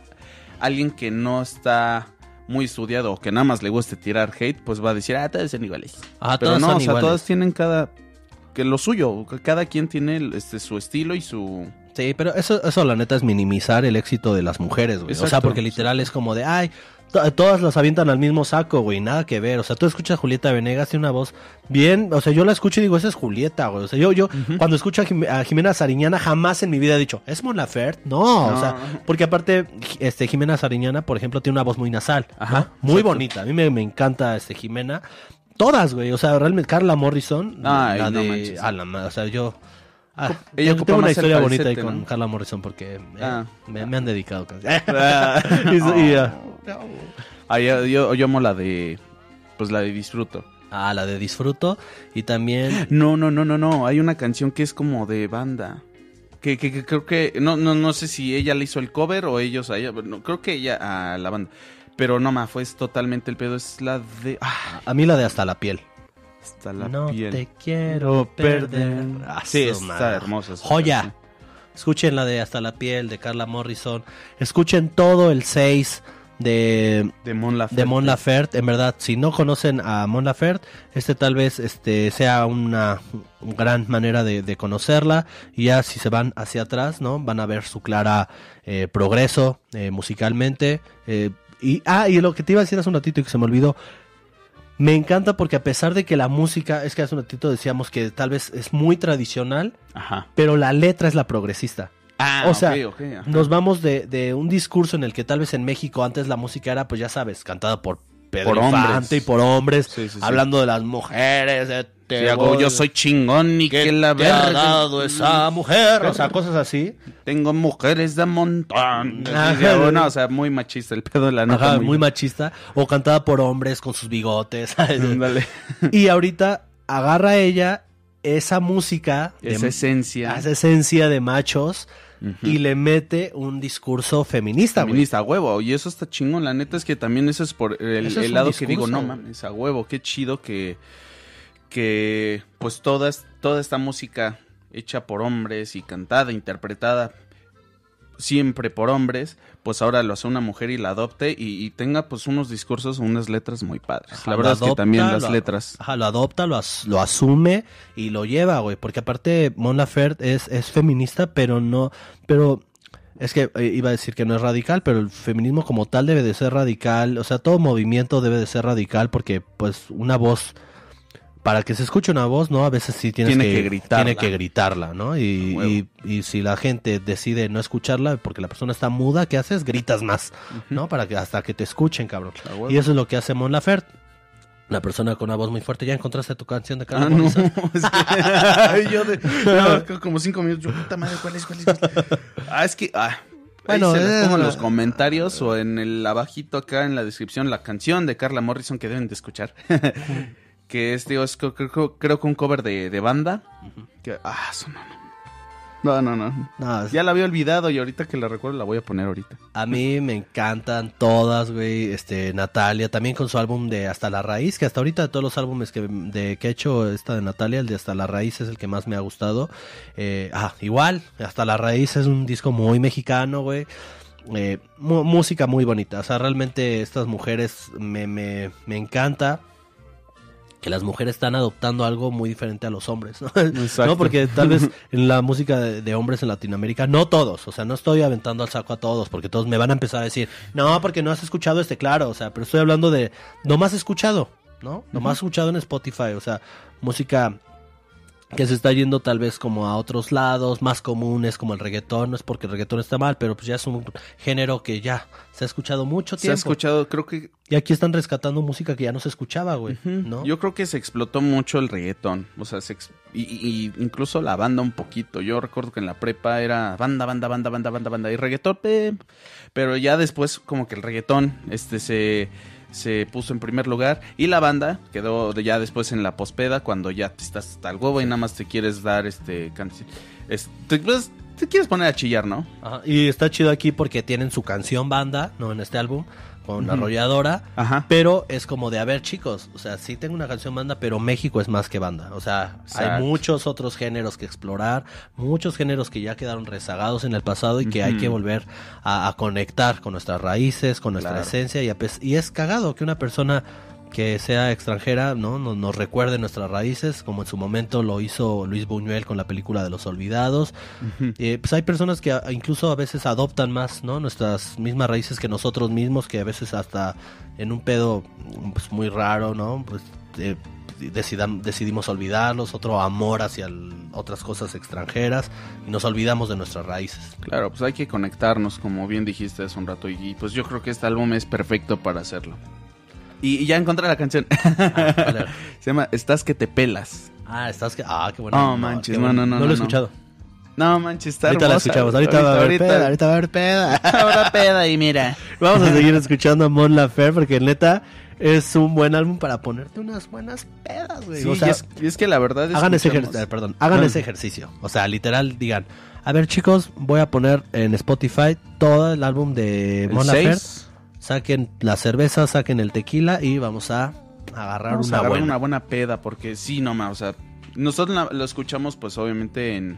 alguien que no está muy estudiado o que nada más le guste tirar hate, pues va a decir, ah, todas son iguales. Ah, Pero todas no, son o sea, iguales. todas tienen cada... Que lo suyo, cada quien tiene este, su estilo y su... Sí, pero eso, eso la neta es minimizar el éxito de las mujeres, güey. O sea, porque literal es como de, ay, to- todas las avientan al mismo saco, güey, nada que ver. O sea, tú escuchas a Julieta Venegas, tiene una voz bien, o sea, yo la escucho y digo, esa es Julieta, güey. O sea, yo, yo, cuando escucho a, Jim- a Jimena Sariñana, jamás en mi vida he dicho, ¿es Mon Laferte? No, o sea, porque aparte, este, Jimena Sariñana, por ejemplo, tiene una voz muy nasal, Ajá, ¿no? Muy bonita. A mí me, me encanta, este, Jimena. Todas, güey, o sea, realmente, Carla Morrison, Ay, la no de, a la o sea, yo... Ah, Ella tengo- ocupa tengo una historia bonita ahí con ¿no? Carla Morrison porque eh, Ah. me, me han dedicado. Y, ah, yo, yo, yo amo la de. Pues la de disfruto. ah, la de Disfruto y también No, no, no, no, no. Hay una canción que es como de banda. Que, que, que creo que. No, no, no sé si ella le hizo el cover o ellos a ella. No, creo que ella a la banda. Pero no, ma, fue es totalmente el pedo. Es la de. A mí la de Hasta la piel. Hasta la no piel. te quiero perder. Ah, Sí, su está hermosa. Joya. canción. Escuchen la de Hasta la piel de Carla Morrison. Escuchen todo el 6 de De Mon Laferte. de Mon Laferte. En verdad, si no conocen a Mon Laferte, este tal vez este sea una gran manera de, de conocerla. Y ya si se van hacia atrás, ¿no? Van a ver su clara eh, progreso eh, musicalmente. eh, y, ah, y lo que te iba a decir hace un ratito y que se me olvidó. Me encanta porque a pesar de que la música, es que hace un ratito decíamos que tal vez es muy tradicional, Ajá. pero la letra es la progresista. Ah, O sea. Nos vamos de, de un discurso en el que tal vez en México antes la música era, pues ya sabes, cantada por Pedro Por Infante hombres. y por hombres, Sí, sí, sí. hablando de las mujeres, de te Sí, hago, voy- yo soy chingón y ¿Qué que la te ha verga. dado esa mujer? O sea, cosas así. Tengo mujeres de montón. Ajá. Sí, sí, no, o sea, muy machista el pedo de la neta. Ajá, muy machista. O cantada por hombres con sus bigotes. y ahorita agarra ella esa música, de- Esa esencia. esa esencia de machos Y le mete un discurso feminista, güey. Feminista, a huevo. Y eso está chingón. La neta es que también eso es por el, es lado que digo, no mames, a huevo. Qué chido que, que pues toda, es- toda esta música hecha por hombres y cantada, interpretada siempre por hombres, pues ahora lo hace una mujer y la adopte y, y tenga pues unos discursos, unas letras muy padres. Ajá, la verdad es que también las lo- letras. Ajá, lo adopta, lo, as- lo asume y lo lleva, güey. Porque aparte, Mon Laferte es, es feminista, pero no. Pero es que eh, iba a decir que no es radical, pero el feminismo como tal debe de ser radical. O sea, todo movimiento debe de ser radical porque, pues, una voz. Para que se escuche una voz, ¿no? A veces sí tienes Tiene que, que gritarla. Tiene que gritarla, ¿no? Y, y, y si la gente decide no escucharla porque la persona está muda, ¿qué haces? Gritas más, ¿no? Para que hasta que te escuchen, cabrón. Y eso es lo que hace Mon Laferte. Una persona con una voz muy fuerte. ¿Ya encontraste tu canción de Carla Ah, no, Morrison? es que yo de no, como cinco minutos, yo puta madre, ¿cuál es, cuál es? cuál es? Ah, es que ah, Bueno, se eh, pongo en no. los comentarios o en el abajito acá en la descripción la canción de Carla Morrison que deben de escuchar. que es, digo, es creo, creo- creo que un cover de, de banda. Que, ah, eso no, no. No, no, es- Ya la había olvidado y ahorita que la recuerdo la voy a poner ahorita. A mí me encantan todas, güey. Este, Natalia, también con su álbum de Hasta la Raíz, que hasta ahorita de todos los álbumes que, de, que ha hecho esta de Natalia, el de Hasta la Raíz es el que más me ha gustado. Eh, ah, igual, Hasta la Raíz es un disco muy mexicano, güey. Eh, música muy bonita. O sea, realmente estas mujeres me, me, me encanta que las mujeres están adoptando algo muy diferente a los hombres, ¿no? Exacto. ¿No? Porque tal vez en la música de, de hombres en Latinoamérica, no todos, o sea, no estoy aventando al saco a todos, porque todos me van a empezar a decir, no, porque no has escuchado este, claro, o sea, pero estoy hablando de no más escuchado, ¿no? No más escuchado en Spotify, o sea, música que se está yendo tal vez como a otros lados, más comunes como el reggaetón, no es porque el reggaetón está mal, pero pues ya es un género que ya se ha escuchado mucho Se ha tiempo. escuchado, creo que Y aquí están rescatando música que ya no se escuchaba, güey, ¿no? Yo creo que se explotó mucho el reggaetón, o sea, se ex- y, y- incluso la banda un poquito. Yo recuerdo que en la prepa era banda, banda, banda, banda, banda, banda y reggaetón, pe- pero ya después como que el reggaetón este se se puso en primer lugar y la banda quedó ya después en la pospeda cuando ya te estás hasta el huevo y nada más te quieres dar este canción, te, pues, te quieres poner a chillar, ¿no? Ajá, Y está chido aquí porque tienen su canción banda, ¿no? En este álbum, con Ujú. arrolladora. Ajá. Pero es como de, a ver, chicos, o sea, sí tengo una canción banda, pero México es más que banda. O sea, hay muchos otros géneros que explorar, muchos géneros que ya quedaron rezagados en el pasado y que hay que volver a, a conectar con nuestras raíces, con nuestra Claro. esencia. Y, a y es cagado que una persona que sea extranjera, ¿no? Nos, nos recuerde nuestras raíces, como en su momento lo hizo Luis Buñuel con la película de Los Olvidados. Eh, pues hay personas que a- incluso a veces adoptan más, ¿no? Nuestras mismas raíces que nosotros mismos, que a veces hasta en un pedo pues, muy raro, ¿no? Pues eh, decidam- decidimos olvidarlos, otro amor hacia el- otras cosas extranjeras y nos olvidamos de nuestras raíces. Claro, pues hay que conectarnos, como bien dijiste hace un rato, y, y, pues yo creo que este álbum es perfecto para hacerlo. Y, y ya encontré la canción. ¿cuál era? Se llama Estás que te pelas. Ah, estás que. Ah, qué bueno. No, manches, no, bueno. no, no, lo he no. escuchado. No manches, está ahorita la escuchamos. Ahorita, va a haber peda. Ahorita va a haber peda. Ahora peda y mira. Vamos a seguir escuchando a Mon Laferte porque neta es un buen álbum para ponerte unas buenas pedas, güey. Sí, o sea, y es, y es que la verdad hagan ese ejercicio, perdón, hagan No. ese ejercicio. O sea, literal digan, a ver chicos, voy a poner en Spotify todo el álbum de Mon Laferte. Saquen la cerveza, saquen el tequila y vamos a agarrar Vamos a una agarrar buena. una buena peda, porque sí, no más, o sea, nosotros la- lo escuchamos pues obviamente en,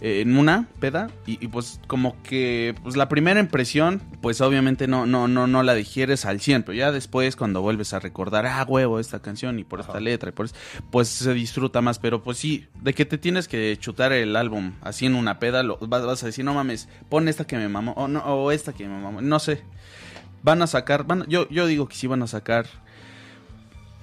en una peda y, y, pues como que pues la primera impresión pues obviamente no, no, no, no la digieres al 100, pero ya después cuando vuelves a recordar, ah, huevo, esta canción y por esta letra y por eso, pues se disfruta más, pero pues sí, de que te tienes que chutar el álbum así en una peda, lo, vas, vas a decir, no mames, pon esta que me mamó, o, no, o esta que me mamó, no sé. Van a sacar, van, yo, yo digo que sí van a sacar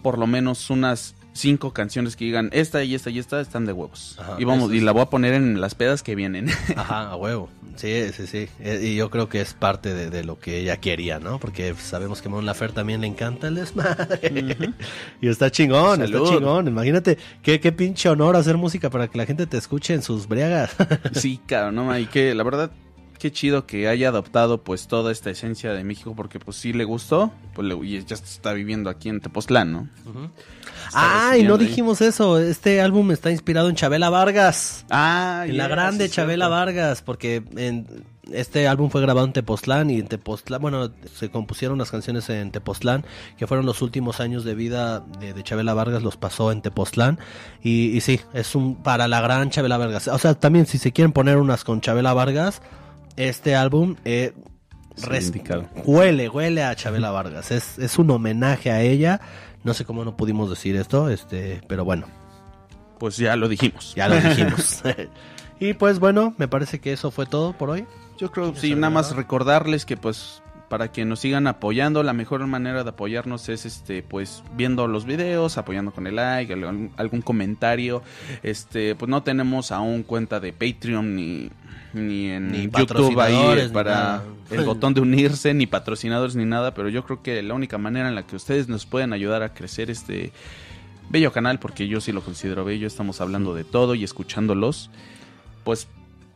por lo menos unas cinco canciones que digan esta y esta y esta están de huevos. Ajá, y vamos, la voy a poner en las pedas que vienen. Ajá, a huevo. Sí, sí, sí. Eh, Y yo creo que es parte de, de lo que ella quería, ¿no? Porque sabemos que Mon Laferte también le encanta el desmadre. y está chingón, Salud. está chingón. Imagínate qué, qué pinche honor hacer música para que la gente te escuche en sus briagas. sí, claro, no, y que la verdad qué chido que haya adoptado pues toda esta esencia de México porque pues sí le gustó, pues le- y ya está viviendo aquí en Tepoztlán, ¿no? ah, y no dijimos eso. Este álbum está inspirado en Chabela Vargas. Ah, En la grande sí, Chabela cierto. Vargas, porque en este álbum fue grabado en Tepoztlán y en Tepoztlán, bueno, se compusieron las canciones en Tepoztlán, que fueron los últimos años de vida de, de Chabela Vargas, los pasó en Tepoztlán. Y, y sí, es un para la gran Chabela Vargas. O sea, también si se quieren poner unas con Chabela Vargas, este álbum eh, huele, huele a Chabela Vargas. Es, es un homenaje a ella. No sé cómo no pudimos decir esto, este, pero bueno. Pues ya lo dijimos. Ya lo dijimos. y pues bueno, me parece que eso fue todo por hoy. Yo creo, ¿Tienes sí, nada más? recordarles que pues para que nos sigan apoyando, la mejor manera de apoyarnos es este pues viendo los videos, apoyando con el like, algún, algún comentario. Este, pues no tenemos aún cuenta de Patreon ni ni en Ni YouTube ahí para el botón de unirse, ni patrocinadores ni nada, pero yo creo que la única manera en la que ustedes nos pueden ayudar a crecer este bello canal, porque yo sí lo considero bello, estamos hablando de todo y escuchándolos, pues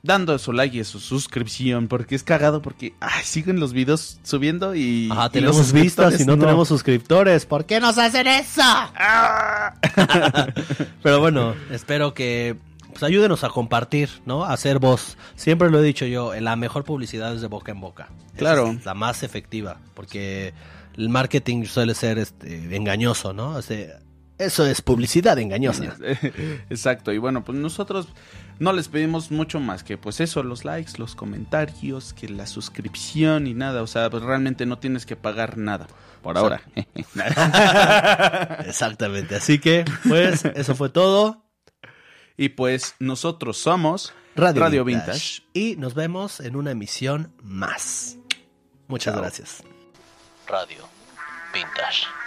dando su like y su suscripción, porque es cagado, porque ay, siguen los videos subiendo y, Ajá, y tenemos los vistas y no, tenemos suscriptores. ¿Por qué nos hacen eso? Pero bueno, espero que pues, ayúdenos a compartir, ¿no? A hacer voz. Siempre lo he dicho yo, la mejor publicidad es de boca en boca. Claro. Es la más efectiva, porque el marketing suele ser este, engañoso, ¿no? O sea, eso es publicidad engañosa. Exacto, y bueno, pues nosotros no les pedimos mucho más que pues eso, los likes, los comentarios, que la suscripción y nada, o sea, pues realmente no tienes que pagar nada por ahora. Exactamente. Así que, pues, eso fue todo. y pues nosotros somos Radio, Vintage. Vintage. Y nos vemos en una emisión más. Muchas Chao. gracias. Radio Vintage.